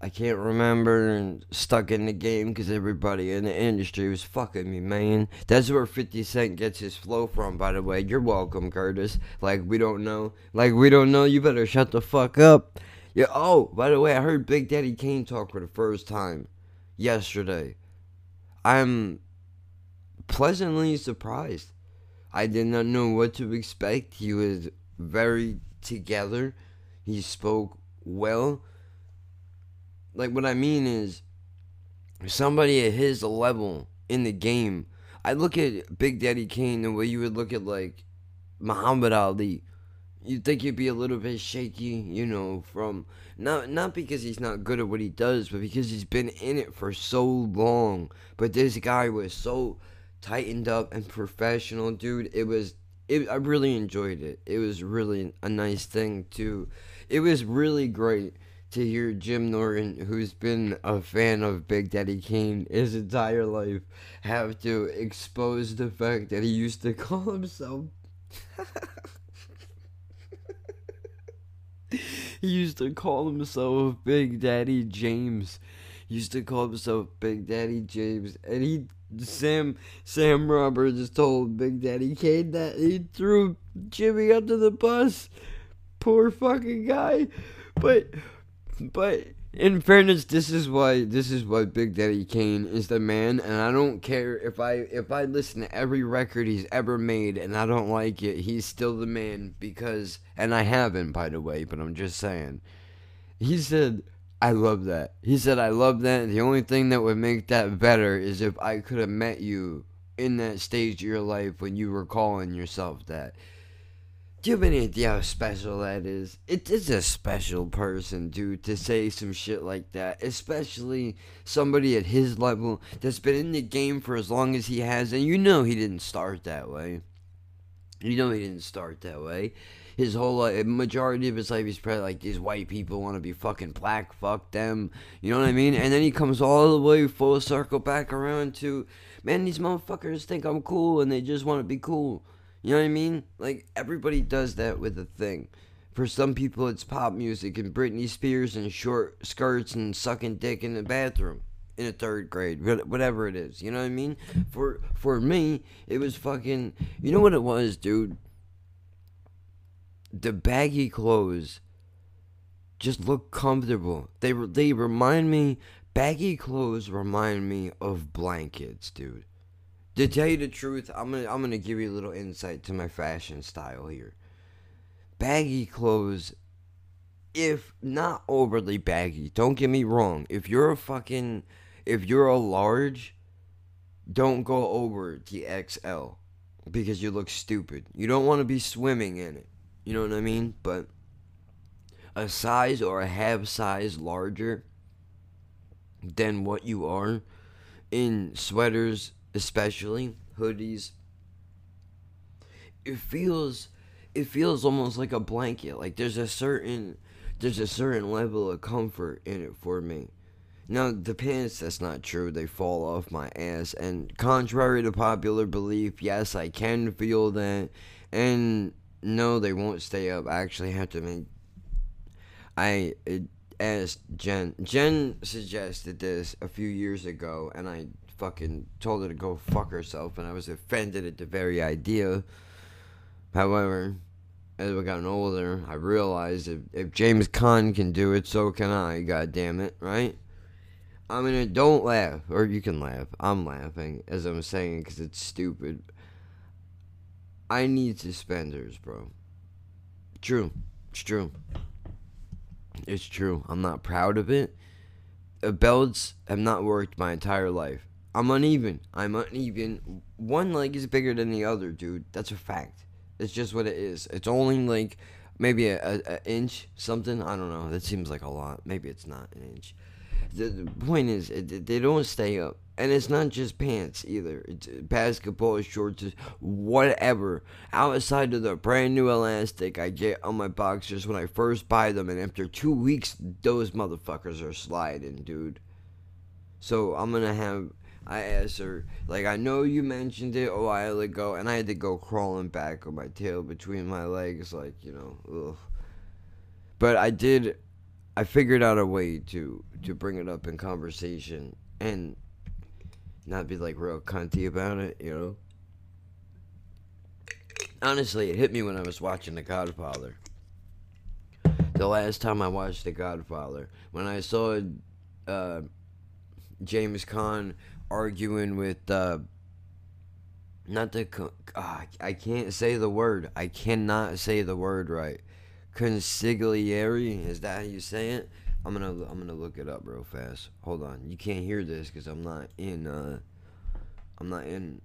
Speaker 1: I can't remember and stuck in the game because everybody in the industry was fucking me, man. That's where 50 Cent gets his flow from, by the way. You're welcome, Curtis. Like, we don't know. Like, we don't know. You better shut the fuck up. Yeah, oh, by the way, I heard Big Daddy Kane talk for the first time yesterday. I'm pleasantly surprised. I did not know what to expect. He was very together he spoke well. Like, what I mean is, somebody at his level in the game, I look at Big Daddy Kane the way you would look at, like, Muhammad Ali. You'd think he'd be a little bit shaky, you know, from not not because he's not good at what he does, but because he's been in it for so long. But this guy was so tightened up and professional, dude. It was it, I really enjoyed it. It was really a nice thing to it was really great to hear Jim Norton, who's been a fan of Big Daddy Kane his entire life, have to expose the fact that he used to call himself. he used to call himself Big Daddy James. He used to call himself Big Daddy James, and he Sam Sam Roberts told Big Daddy Kane that he threw Jimmy under the bus poor fucking guy. But but in fairness, this is why this is why Big Daddy Kane is the man, and I don't care if I if I listen to every record he's ever made and I don't like it, he's still the man because and I haven't by the way, but I'm just saying. He said I love that. He said I love that. The only thing that would make that better is if I could have met you in that stage of your life when you were calling yourself that. You have any idea how special that is? It is a special person, dude, to say some shit like that. Especially somebody at his level that's been in the game for as long as he has. And you know he didn't start that way. You know he didn't start that way. His whole life, majority of his life, he's probably like, these white people want to be fucking black, fuck them. You know what I mean? And then he comes all the way full circle back around to, man, these motherfuckers think I'm cool and they just want to be cool. You know what I mean? Like everybody does that with a thing. For some people, it's pop music and Britney Spears and short skirts and sucking dick in the bathroom in a third grade, whatever it is. You know what I mean? For for me, it was fucking. You know what it was, dude? The baggy clothes just look comfortable. They they remind me. Baggy clothes remind me of blankets, dude. To tell you the truth, I'm gonna I'm gonna give you a little insight to my fashion style here. Baggy clothes, if not overly baggy, don't get me wrong. If you're a fucking if you're a large, don't go over the XL because you look stupid. You don't want to be swimming in it. You know what I mean? But a size or a half size larger than what you are in sweaters, especially hoodies. It feels it feels almost like a blanket. Like there's a certain there's a certain level of comfort in it for me. Now the pants that's not true. They fall off my ass and contrary to popular belief, yes, I can feel that and no, they won't stay up. I actually have to make I asked Jen. Jen suggested this a few years ago, and I fucking told her to go fuck herself, and I was offended at the very idea. However, as we gotten older, I realized if, if James Caan can do it, so can I. God damn it, right? I mean, don't laugh, or you can laugh. I'm laughing as I'm saying it because it's stupid. I need suspenders, bro. True, it's true. It's true. I'm not proud of it. Belts have not worked my entire life. I'm uneven. I'm uneven. One leg is bigger than the other, dude. That's a fact. It's just what it is. It's only like maybe a, a, a inch something. I don't know. That seems like a lot. Maybe it's not an inch. The, the point is, it, they don't stay up and it's not just pants either. It's uh, basketball shorts, whatever. Outside of the brand new elastic I get on my boxers when I first buy them, and after two weeks, those motherfuckers are sliding, dude. So I'm gonna have. I asked her, like, I know you mentioned it a while ago, and I had to go crawling back with my tail between my legs, like, you know, ugh. But I did, I figured out a way to to bring it up in conversation, and not be like real cunty about it, you know. Honestly, it hit me when I was watching The Godfather. The last time I watched The Godfather, when I saw uh, James Caan arguing with uh, not the uh, I can't say the word. I cannot say the word right. Consigliere, is that how you say it? I'm gonna I'm gonna look it up real fast. Hold on. You can't hear this because I'm not in uh I'm not in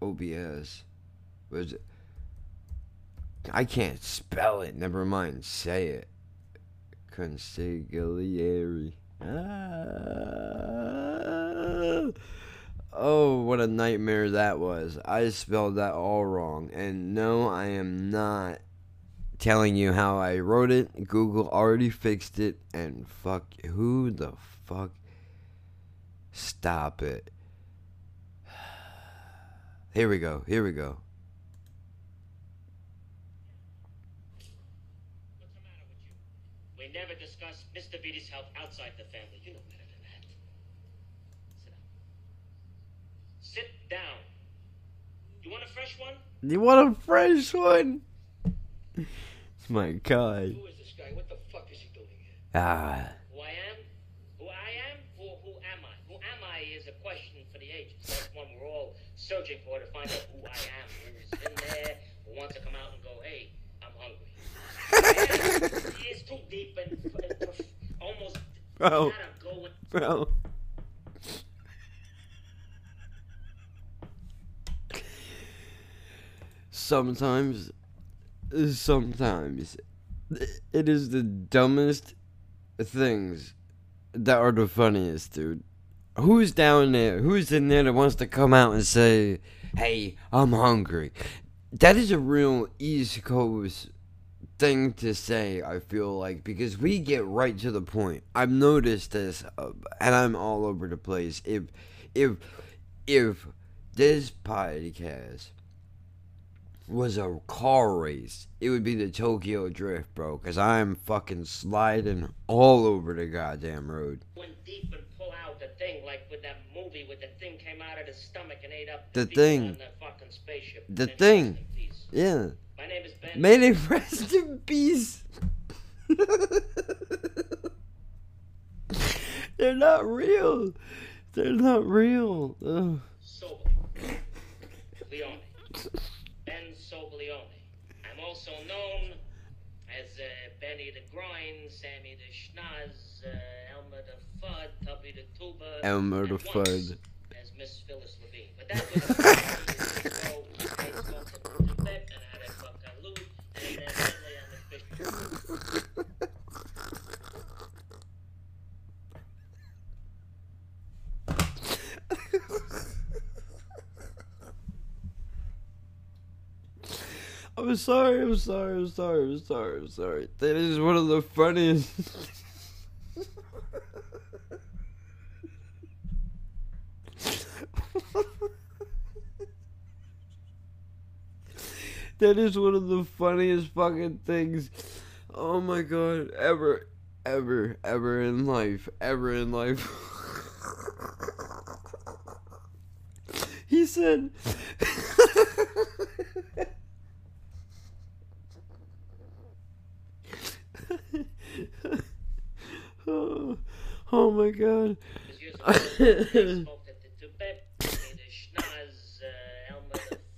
Speaker 1: OBS. It? I can't spell it. Never mind. Say it. Consigliere. Ah. Oh, what a nightmare that was. I spelled that all wrong. And no, I am not telling you how I wrote it. Google already fixed it. And fuck, who the fuck? Stop it. Here we go. Here we go.
Speaker 2: What's the matter with you? We never discuss Mr. Beatty's health outside the family. You know better than that. Sit down. You want a fresh one?
Speaker 1: You want a fresh one? My God.
Speaker 3: Who is this guy? What the fuck is he doing here?
Speaker 1: Ah.
Speaker 2: Who I am? Who I am? Or who am I? Who am I is a question for the ages. That's one we're all searching for to find out who I am, who's in there, who wants to come out and go, hey, I'm hungry. it's too deep and, and almost
Speaker 1: Bro.
Speaker 2: gotta go with
Speaker 1: Bro. Sometimes, sometimes, it is the dumbest things that are the funniest, dude. Who's down there? Who's in there that wants to come out and say, hey, I'm hungry? That is a real East Coast thing to say, I feel like, because we get right to the point. I've noticed this, uh, and I'm all over the place. If, if, if this podcast was a car race, it would be the Tokyo Drift, bro, because I'm fucking sliding all over the goddamn road.
Speaker 2: went deep and pull out the thing, like with that movie where the thing came out of the stomach and ate up
Speaker 1: The
Speaker 2: people
Speaker 1: thing.
Speaker 2: on the fucking spaceship.
Speaker 1: The thing.
Speaker 2: rest in peace.
Speaker 1: Yeah.
Speaker 2: My name is Ben.
Speaker 1: May they rest in peace. They're not real. They're not real. Ugh.
Speaker 2: Leone. I'm also known as uh, Benny the Grind, Sammy the Schnoz, uh, Elmer the Fudd, Tubby the Tuba.
Speaker 1: Elmer the Fudd.
Speaker 2: As Miss Phyllis Levine. But that was ago. I smoked a Tibet and had a Buckaloo, and then finally I'm a fish.
Speaker 1: I'm sorry, I'm sorry, I'm sorry, I'm sorry, I'm sorry. That is one of the funniest. that is one of the funniest fucking things. Oh my god, ever, ever, ever in life, ever in life. he said. oh, oh my god.
Speaker 2: Because years ago, they smoked at the Tibet, me the Schnoz, uh, Elmer the Fudd, Tubby the Oh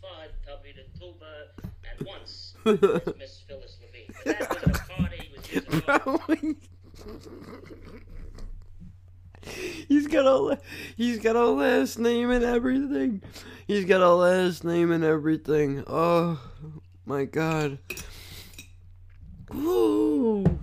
Speaker 2: uh, Tuba, and once was Miss Phyllis Levine. But that was at a party, it was years
Speaker 1: he's got a he's got a last name and everything. He's got a last name and everything. Oh my god. Ooh.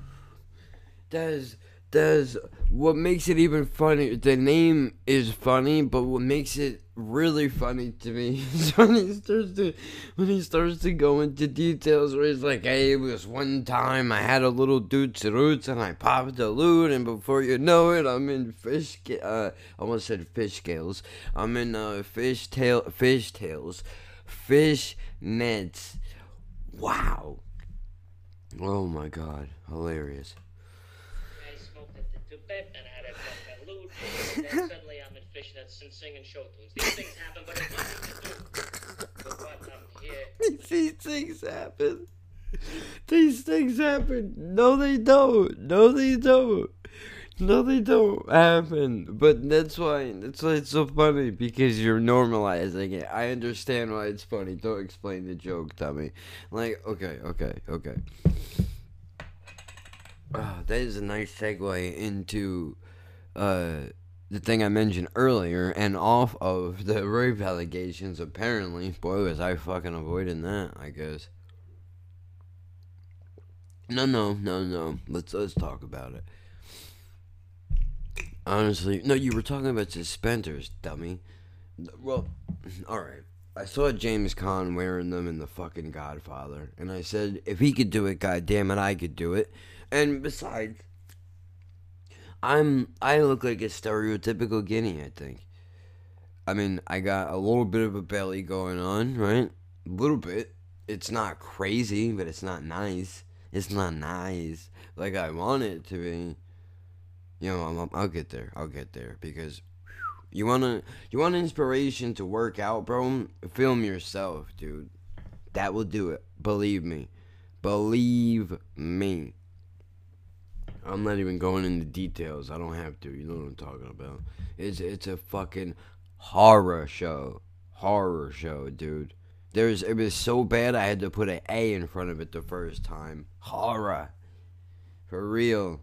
Speaker 1: That's that's what makes it even funny. The name is funny, but what makes it really funny to me is when he starts to when he starts to go into details where he's like, "Hey, it was one time I had a little doots roots and I popped a loot, and before you know it, I'm in fish. Ca- uh, I almost said fish scales. I'm in uh, fish tail, fish tails, fish nets. Wow. Oh my god, hilarious.
Speaker 2: I smoked at the Tibet, and I had a loot, and then suddenly I'm in fishnets and singing show tunes. These things happen, but it's nothing to do with what I'm here.
Speaker 1: These things happen. These things happen. No, they don't. No, they don't. No, they don't happen. But that's why that's why it's so funny because you're normalizing it. I understand why it's funny. Don't explain the joke, dummy. Like, okay, okay, okay. Ah, that is a nice segue into uh the thing I mentioned earlier and off of the rape allegations apparently. Boy was I fucking avoiding that, I guess. No no, no, no. Let's let's talk about it. Honestly, no, you were talking about suspenders, dummy. Well, alright. I saw James Caan wearing them in the fucking Godfather, and I said, if he could do it, god damn it, I could do it. And besides, I'm I look like a stereotypical guinea, I think. I mean, I got a little bit of a belly going on, right? A little bit. It's not crazy, but it's not nice. It's not nice like I want it to be. You know, I'm, I'll get there. I'll get there because you wanna you want inspiration to work out, bro. Film yourself, dude. That will do it. Believe me. Believe me. I'm not even going into details. I don't have to. You know what I'm talking about. It's it's a fucking horror show. Horror show, dude. There's it was so bad I had to put an A in front of it the first time. Horror. For real.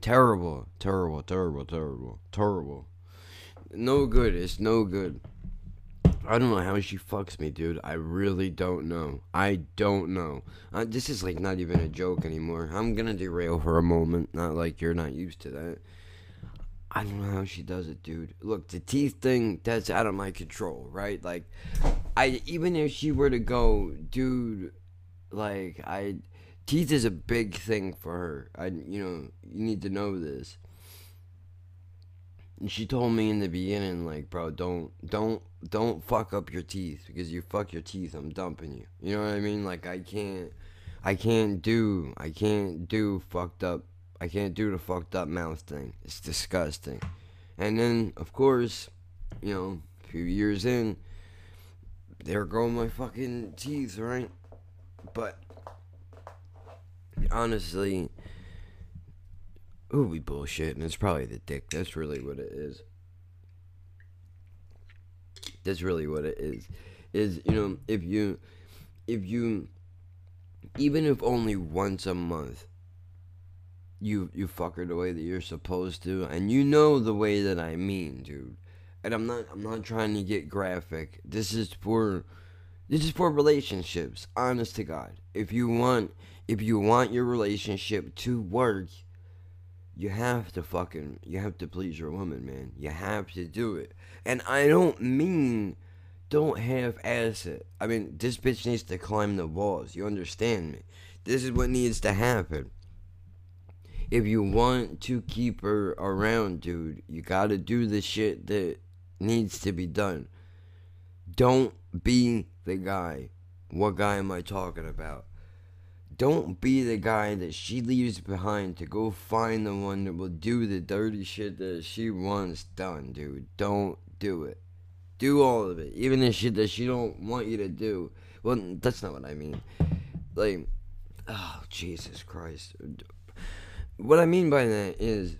Speaker 1: Terrible. Terrible, terrible, terrible. Terrible. No good. It's no good. I don't know how she fucks me, dude. I really don't know. I don't know. Uh, this is like not even a joke anymore. I'm gonna derail for a moment. Not like you're not used to that. I don't know how she does it, dude. Look, the teeth thing, that's out of my control, right? Like, I even if she were to go, dude, like I, teeth is a big thing for her. I, you know, you need to know this. And she told me in the beginning, like, bro, don't, don't, don't fuck up your teeth because you fuck your teeth, I'm dumping you. You know what I mean? Like, I can't, I can't do, I can't do fucked up, I can't do the fucked up mouth thing. It's disgusting. And then, of course, you know, a few years in, there go my fucking teeth, right? But honestly, ooh, we bullshit, and it's probably the dick. That's really what it is. That's really what it is. Is you know, if you, if you, even if only once a month, you you fuck her the way that you're supposed to, and you know the way that I mean, dude. And I'm not I'm not trying to get graphic. This is for this is for relationships, honest to God. If you want if you want your relationship to work, you have to fucking you have to please your woman, man. You have to do it. And I don't mean don't have ass it. I mean, this bitch needs to climb the walls. You understand me? This is what needs to happen. If you want to keep her around, dude, you gotta do the shit that needs to be done. Don't be the guy. What guy am I talking about? Don't be the guy that she leaves behind to go find the one that will do the dirty shit that she wants done, dude. Don't do it. Do all of it, even the shit that she don't want you to do. Well, that's not what I mean. Like, oh Jesus Christ. What I mean by that is,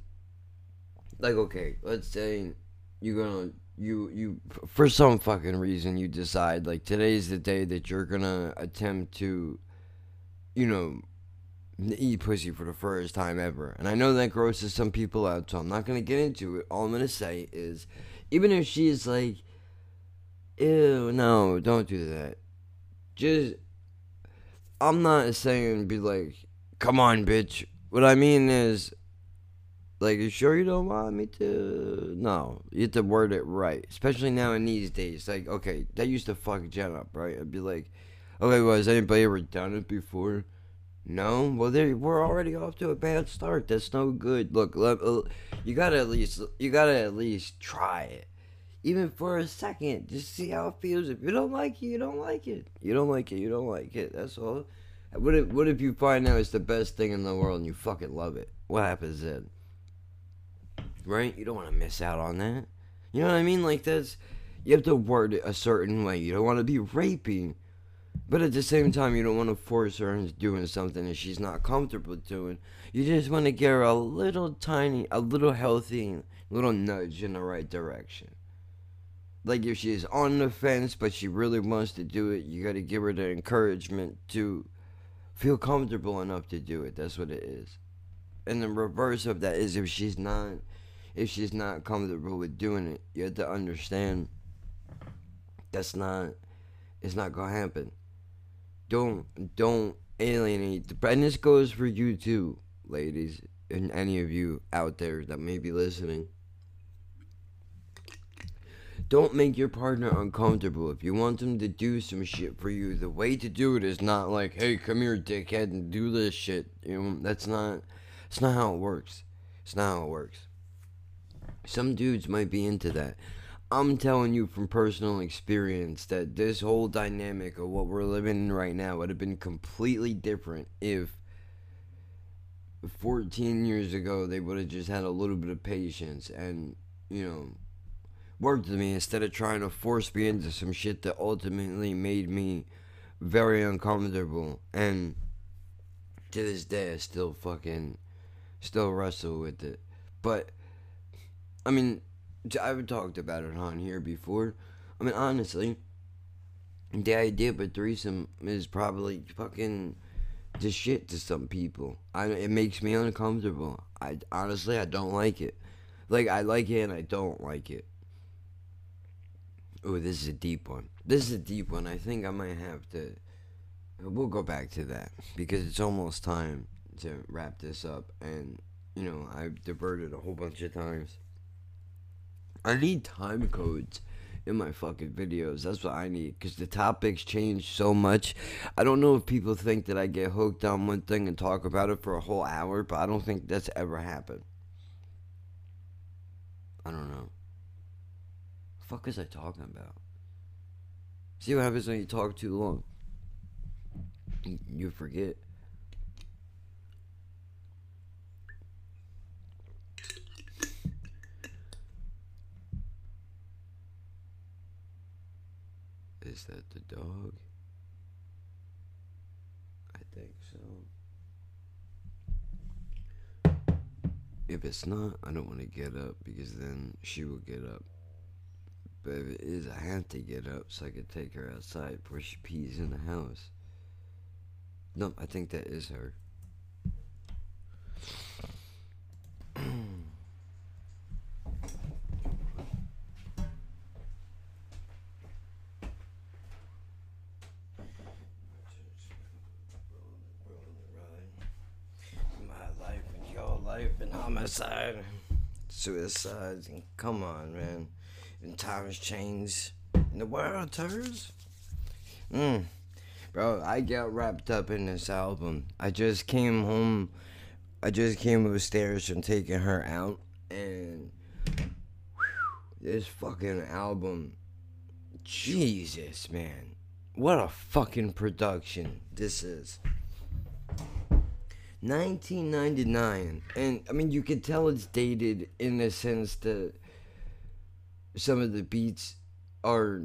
Speaker 1: like, okay, let's say you're gonna you you for some fucking reason you decide like today's the day that you're gonna attempt to you know eat pussy for the first time ever and i know that grosses some people out so i'm not gonna get into it all i'm gonna say is even if she's like ew no don't do that just i'm not saying be like come on bitch what i mean is like, you sure you don't want me to? No, you have to word it right. Especially now in these days. Like, okay, that used to fuck Jen up, right? I'd be like, okay, well, has anybody ever done it before? No? Well, they we're already off to a bad start. That's no good. Look, let, uh, you gotta at least, you gotta at least try it. Even for a second, just see how it feels. If you don't like it, you don't like it. You don't like it, you don't like it. That's all. What if, what if you find out it's the best thing in the world and you fucking love it? What happens then? right? You don't want to miss out on that. You know what I mean? Like that's you have to word it a certain way. You don't want to be raping, but at the same time, you don't want to force her into doing something that she's not comfortable doing. You just want to give her a little tiny, a little healthy, little nudge in the right direction. Like if she's on the fence, but she really wants to do it, you got to give her the encouragement to feel comfortable enough to do it. That's what it is. And the reverse of that is if she's not if she's not comfortable with doing it. You have to understand that's not it's not gonna happen. Don't don't alienate the and this goes for you too, ladies, and any of you out there that may be listening. Don't make your partner uncomfortable. If you want them to do some shit for you, the way to do it is not like, "Hey, come here, dickhead, and do this shit." You know, that's not. It's not how it works. It's not how it works. Some dudes might be into that. I'm telling you from personal experience that this whole dynamic of what we're living in right now would have been completely different if 14 years ago they would have just had a little bit of patience and, you know, worked with me instead of trying to force me into some shit that ultimately made me very uncomfortable. And to this day, I still fucking, still wrestle with it. But I mean, I've talked about it on here before. I mean, honestly, the idea of a threesome is probably fucking the shit to some people. I it makes me uncomfortable. I honestly I don't like it. Like I like it and I don't like it. Oh, this is a deep one. This is a deep one. I think I might have to. We'll go back to that because it's almost time to wrap this up, and you know I've diverted a whole bunch of times. I need time codes in my fucking videos. That's what I need because the topics change so much. I don't know if people think that I get hooked on one thing and talk about it for a whole hour, but I don't think that's ever happened. I don't know. The fuck is I talking about? See what happens when you talk too long. You forget. Is that the dog? I think so. If it's not, I don't want to get up because then she will get up. But if it is, I have to get up so I can take her outside before she pees in the house. No, I think that is her. Suicides, and come on, man. And times change. And the world turns. Mm. Bro, I got wrapped up in this album. I just came home. I just came upstairs from taking her out, and this fucking album. Jesus, man. What a fucking production this is. 1999. And, I mean, you can tell it's dated in the sense that some of the beats are.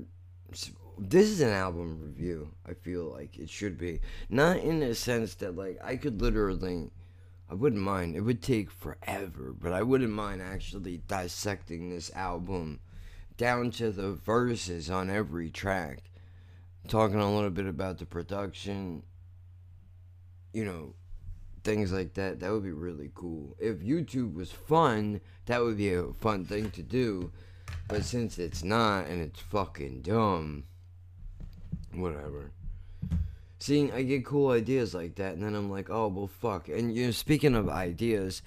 Speaker 1: This is an album review, I feel like it should be. Not in the sense that, like, I could literally. I wouldn't mind. It would take forever, but I wouldn't mind actually dissecting this album down to the verses on every track. Talking a little bit about the production, you know, things like that. That would be really cool. If YouTube was fun, that would be a fun thing to do. But since it's not and it's fucking dumb, whatever. Seeing, I get cool ideas like that, and then I'm like, oh, well, fuck. And, you know, speaking of ideas,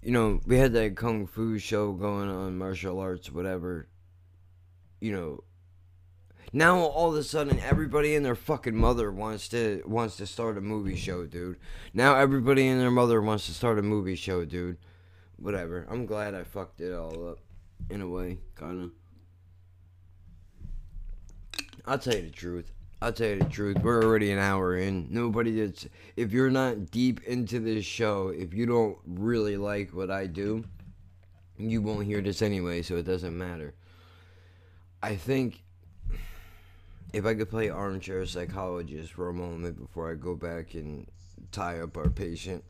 Speaker 1: you know, we had that kung fu show going on, martial arts, whatever. You know, now all of a sudden everybody and their fucking mother wants to wants to start a movie show, dude. Now everybody and their mother wants to start a movie show, dude. Whatever. I'm glad I fucked it all up in a way, kind of. I'll tell you the truth. I'll tell you the truth. We're already an hour in. Nobody that's. If you're not deep into this show, if you don't really like what I do, you won't hear this anyway, so it doesn't matter. I think if I could play armchair psychologist for a moment before I go back and tie up our patient.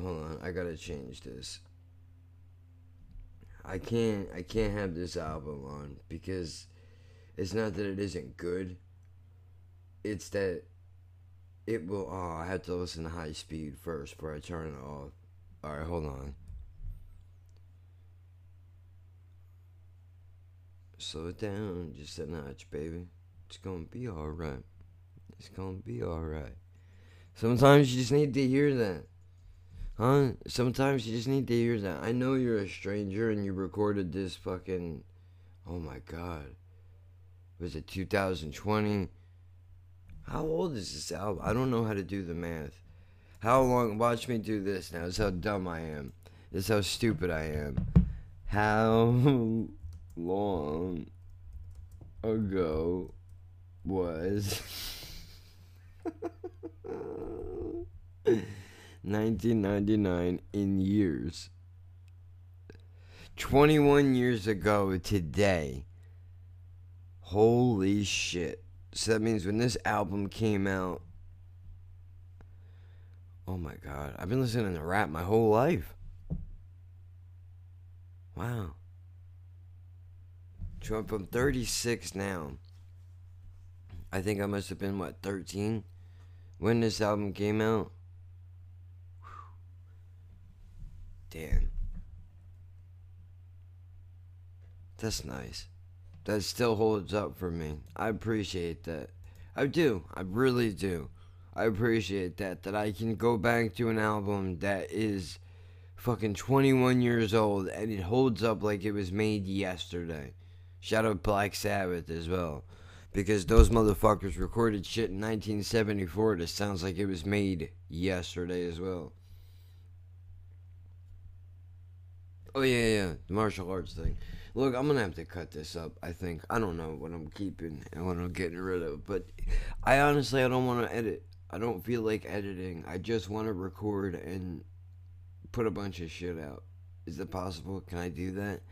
Speaker 1: Hold on, I gotta change this. I can't I can't have this album on because it's not that it isn't good. It's that it will oh I have to listen to high speed first before I turn it off. Alright, hold on. Slow it down just a notch, baby. It's gonna be alright. It's gonna be alright. Sometimes you just need to hear that. Huh? Sometimes you just need to hear that. I know you're a stranger and you recorded this fucking. Oh my god. Was it 2020? How old is this album? I don't know how to do the math. How long? Watch me do this now. This is how dumb I am. This is how stupid I am. How long ago was 1999 in years. 21 years ago today. Holy shit. So that means when this album came out. Oh my god. I've been listening to rap my whole life. Wow. So I'm from 36 now. I think I must have been, what, 13 when this album came out? Damn. That's nice. That still holds up for me. I appreciate that. I do. I really do. I appreciate that. That I can go back to an album that is fucking 21 years old and it holds up like it was made yesterday. Shout out Black Sabbath as well. Because those motherfuckers recorded shit in 1974 that sounds like it was made yesterday as well. Oh, yeah, yeah, the martial arts thing. Look, I'm gonna have to cut this up. I think I don't know what I'm keeping and what I'm getting rid of, but I honestly I don't want to edit. I don't feel like editing. I just want to record and put a bunch of shit out. Is it possible? Can I do that?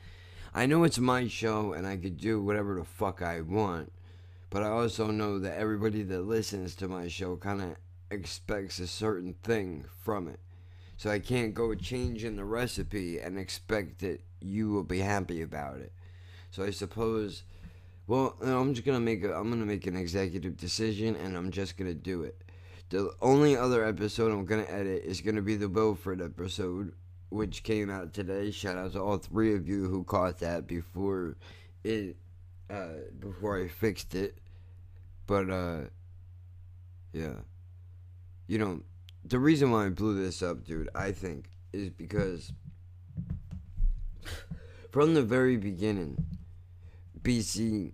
Speaker 1: I know it's my show and I could do whatever the fuck I want, but I also know that everybody that listens to my show kind of expects a certain thing from it. So I can't go changing the recipe and expect that you will be happy about it. So I suppose, well, I'm just gonna make a, I'm gonna make an executive decision and I'm just gonna do it. The only other episode I'm gonna edit is gonna be the Wilfred episode which came out today. Shout out to all three of you who caught that before it uh, before I fixed it. But uh yeah. You know, the reason why I blew this up, dude, I think is because from the very beginning BC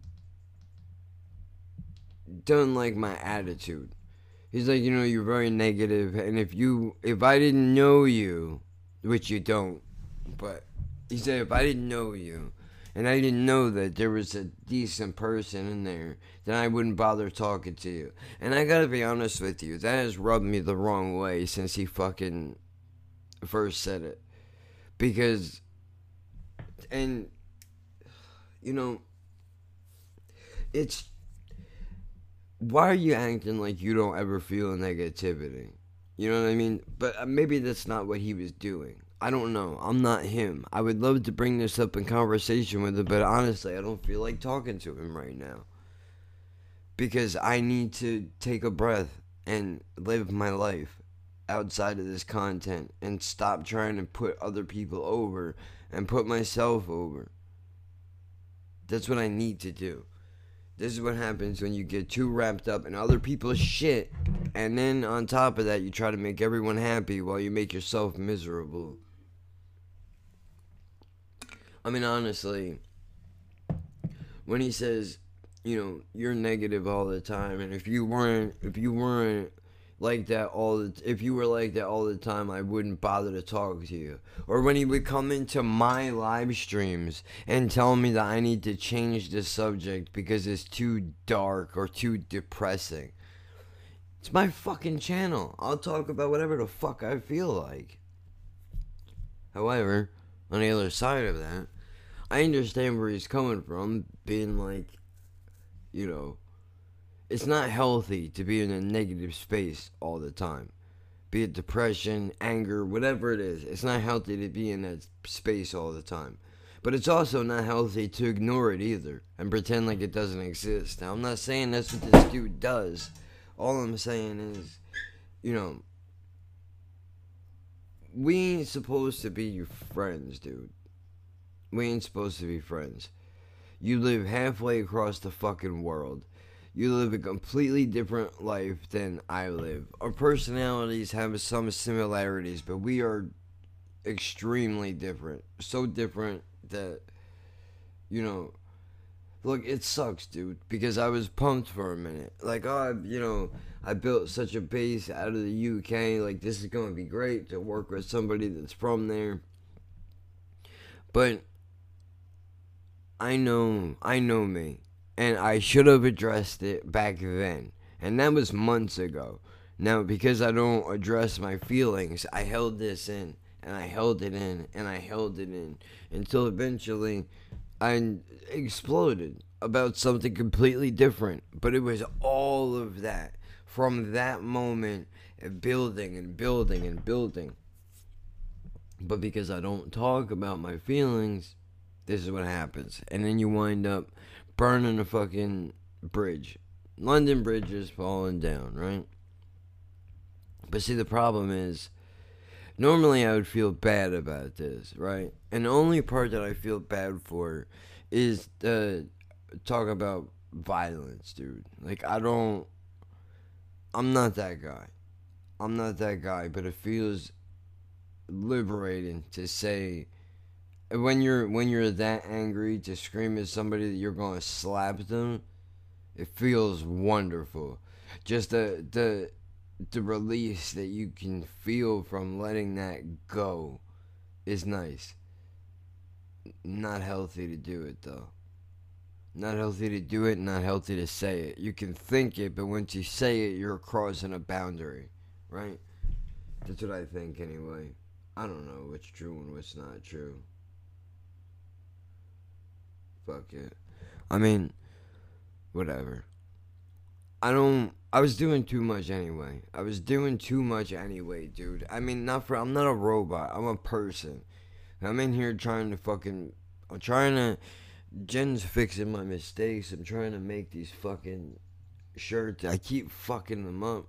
Speaker 1: doesn't like my attitude. He's like, you know, you're very negative, and if you, if I didn't know you, which you don't, but he said if I didn't know you, and I didn't know that there was a decent person in there, then I wouldn't bother talking to you. And I gotta be honest with you, that has rubbed me the wrong way since he fucking first said it. Because, and, you know, it's, why are you acting like you don't ever feel negativity? You know what I mean? But uh, maybe that's not what he was doing. I don't know. I'm not him. I would love to bring this up in conversation with him, but honestly, I don't feel like talking to him right now. Because I need to take a breath and live my life outside of this content and stop trying to put other people over and put myself over. That's what I need to do. This is what happens when you get too wrapped up in other people's shit, and then on top of that, you try to make everyone happy while you make yourself miserable. I mean, honestly, when he says, you know, you're negative all the time, and if you weren't, if you weren't like that all the, if you were like that all the time, I wouldn't bother to talk to you. Or when he would come into my live streams and tell me that I need to change the subject because it's too dark or too depressing. It's my fucking channel. I'll talk about whatever the fuck I feel like. However, on the other side of that, I understand where he's coming from, being like, you know, it's not healthy to be in a negative space all the time. Be it depression, anger, whatever it is. It's not healthy to be in that space all the time. But it's also not healthy to ignore it either and pretend like it doesn't exist. Now, I'm not saying that's what this dude does. All I'm saying is, you know, we ain't supposed to be your friends, dude. We ain't supposed to be friends. You live halfway across the fucking world. You live a completely different life than I live. Our personalities have some similarities, but we are extremely different. So different that, you know, look, it sucks, dude, because I was pumped for a minute. Like, oh, I, you know, I built such a base out of the UK. Like, this is going to be great to work with somebody that's from there. But I know, I know me, and I should have addressed it back then, and that was months ago. Now, because I don't address my feelings, I held this in, and I held it in, and I held it in, until eventually I exploded about something completely different. But it was all of that from that moment, building and building and building. But because I don't talk about my feelings, this is what happens. And then you wind up burning a fucking bridge. London Bridge is falling down, right? But see, the problem is, normally I would feel bad about this, right? And the only part that I feel bad for is to talk about violence, dude. Like, I don't. I'm not that guy. I'm not that guy, but it feels liberating to say when you're when you're that angry to scream at somebody that you're going to slap them it feels wonderful. Just the the the release that you can feel from letting that go is nice. Not healthy to do it though. Not healthy to do it not healthy to say it. You can think it but once you say it you're crossing a boundary right? That's what i think anyway. I don't know what's true and what's not true fuck it. I mean, whatever. I don't. I was doing too much anyway. I was doing too much anyway, dude. I mean, not for. I'm not a robot. I'm a person. I'm in here trying to fucking. I'm trying to. Jen's fixing my mistakes. I'm trying to make these fucking shirts. I keep fucking them up.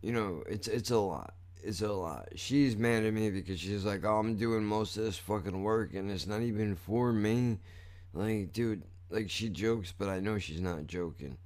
Speaker 1: You know, it's it's a lot. It's a lot. She's mad at me because she's like, "Oh, I'm doing most of this fucking work, and it's not even for me." Like, dude, like she jokes, but I know she's not joking.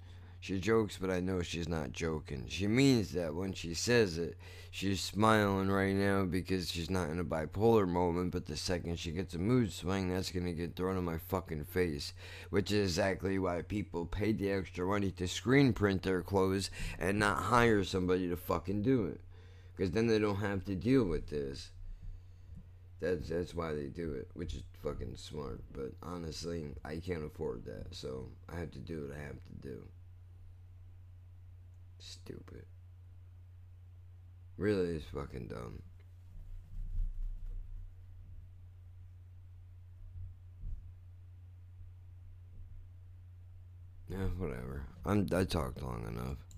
Speaker 1: She jokes, but I know she's not joking. She means that when she says it. She's smiling right now because she's not in a bipolar moment, but the second she gets a mood swing, that's gonna get thrown in my fucking face. Which is exactly why people pay the extra money to screen print their clothes and not hire somebody to fucking do it. Because then they don't have to deal with this. That's that's why they do it, which is fucking smart. But honestly, I can't afford that, so I have to do what I have to do. Stupid. Really is fucking dumb. Yeah, whatever. I'm I talked long enough.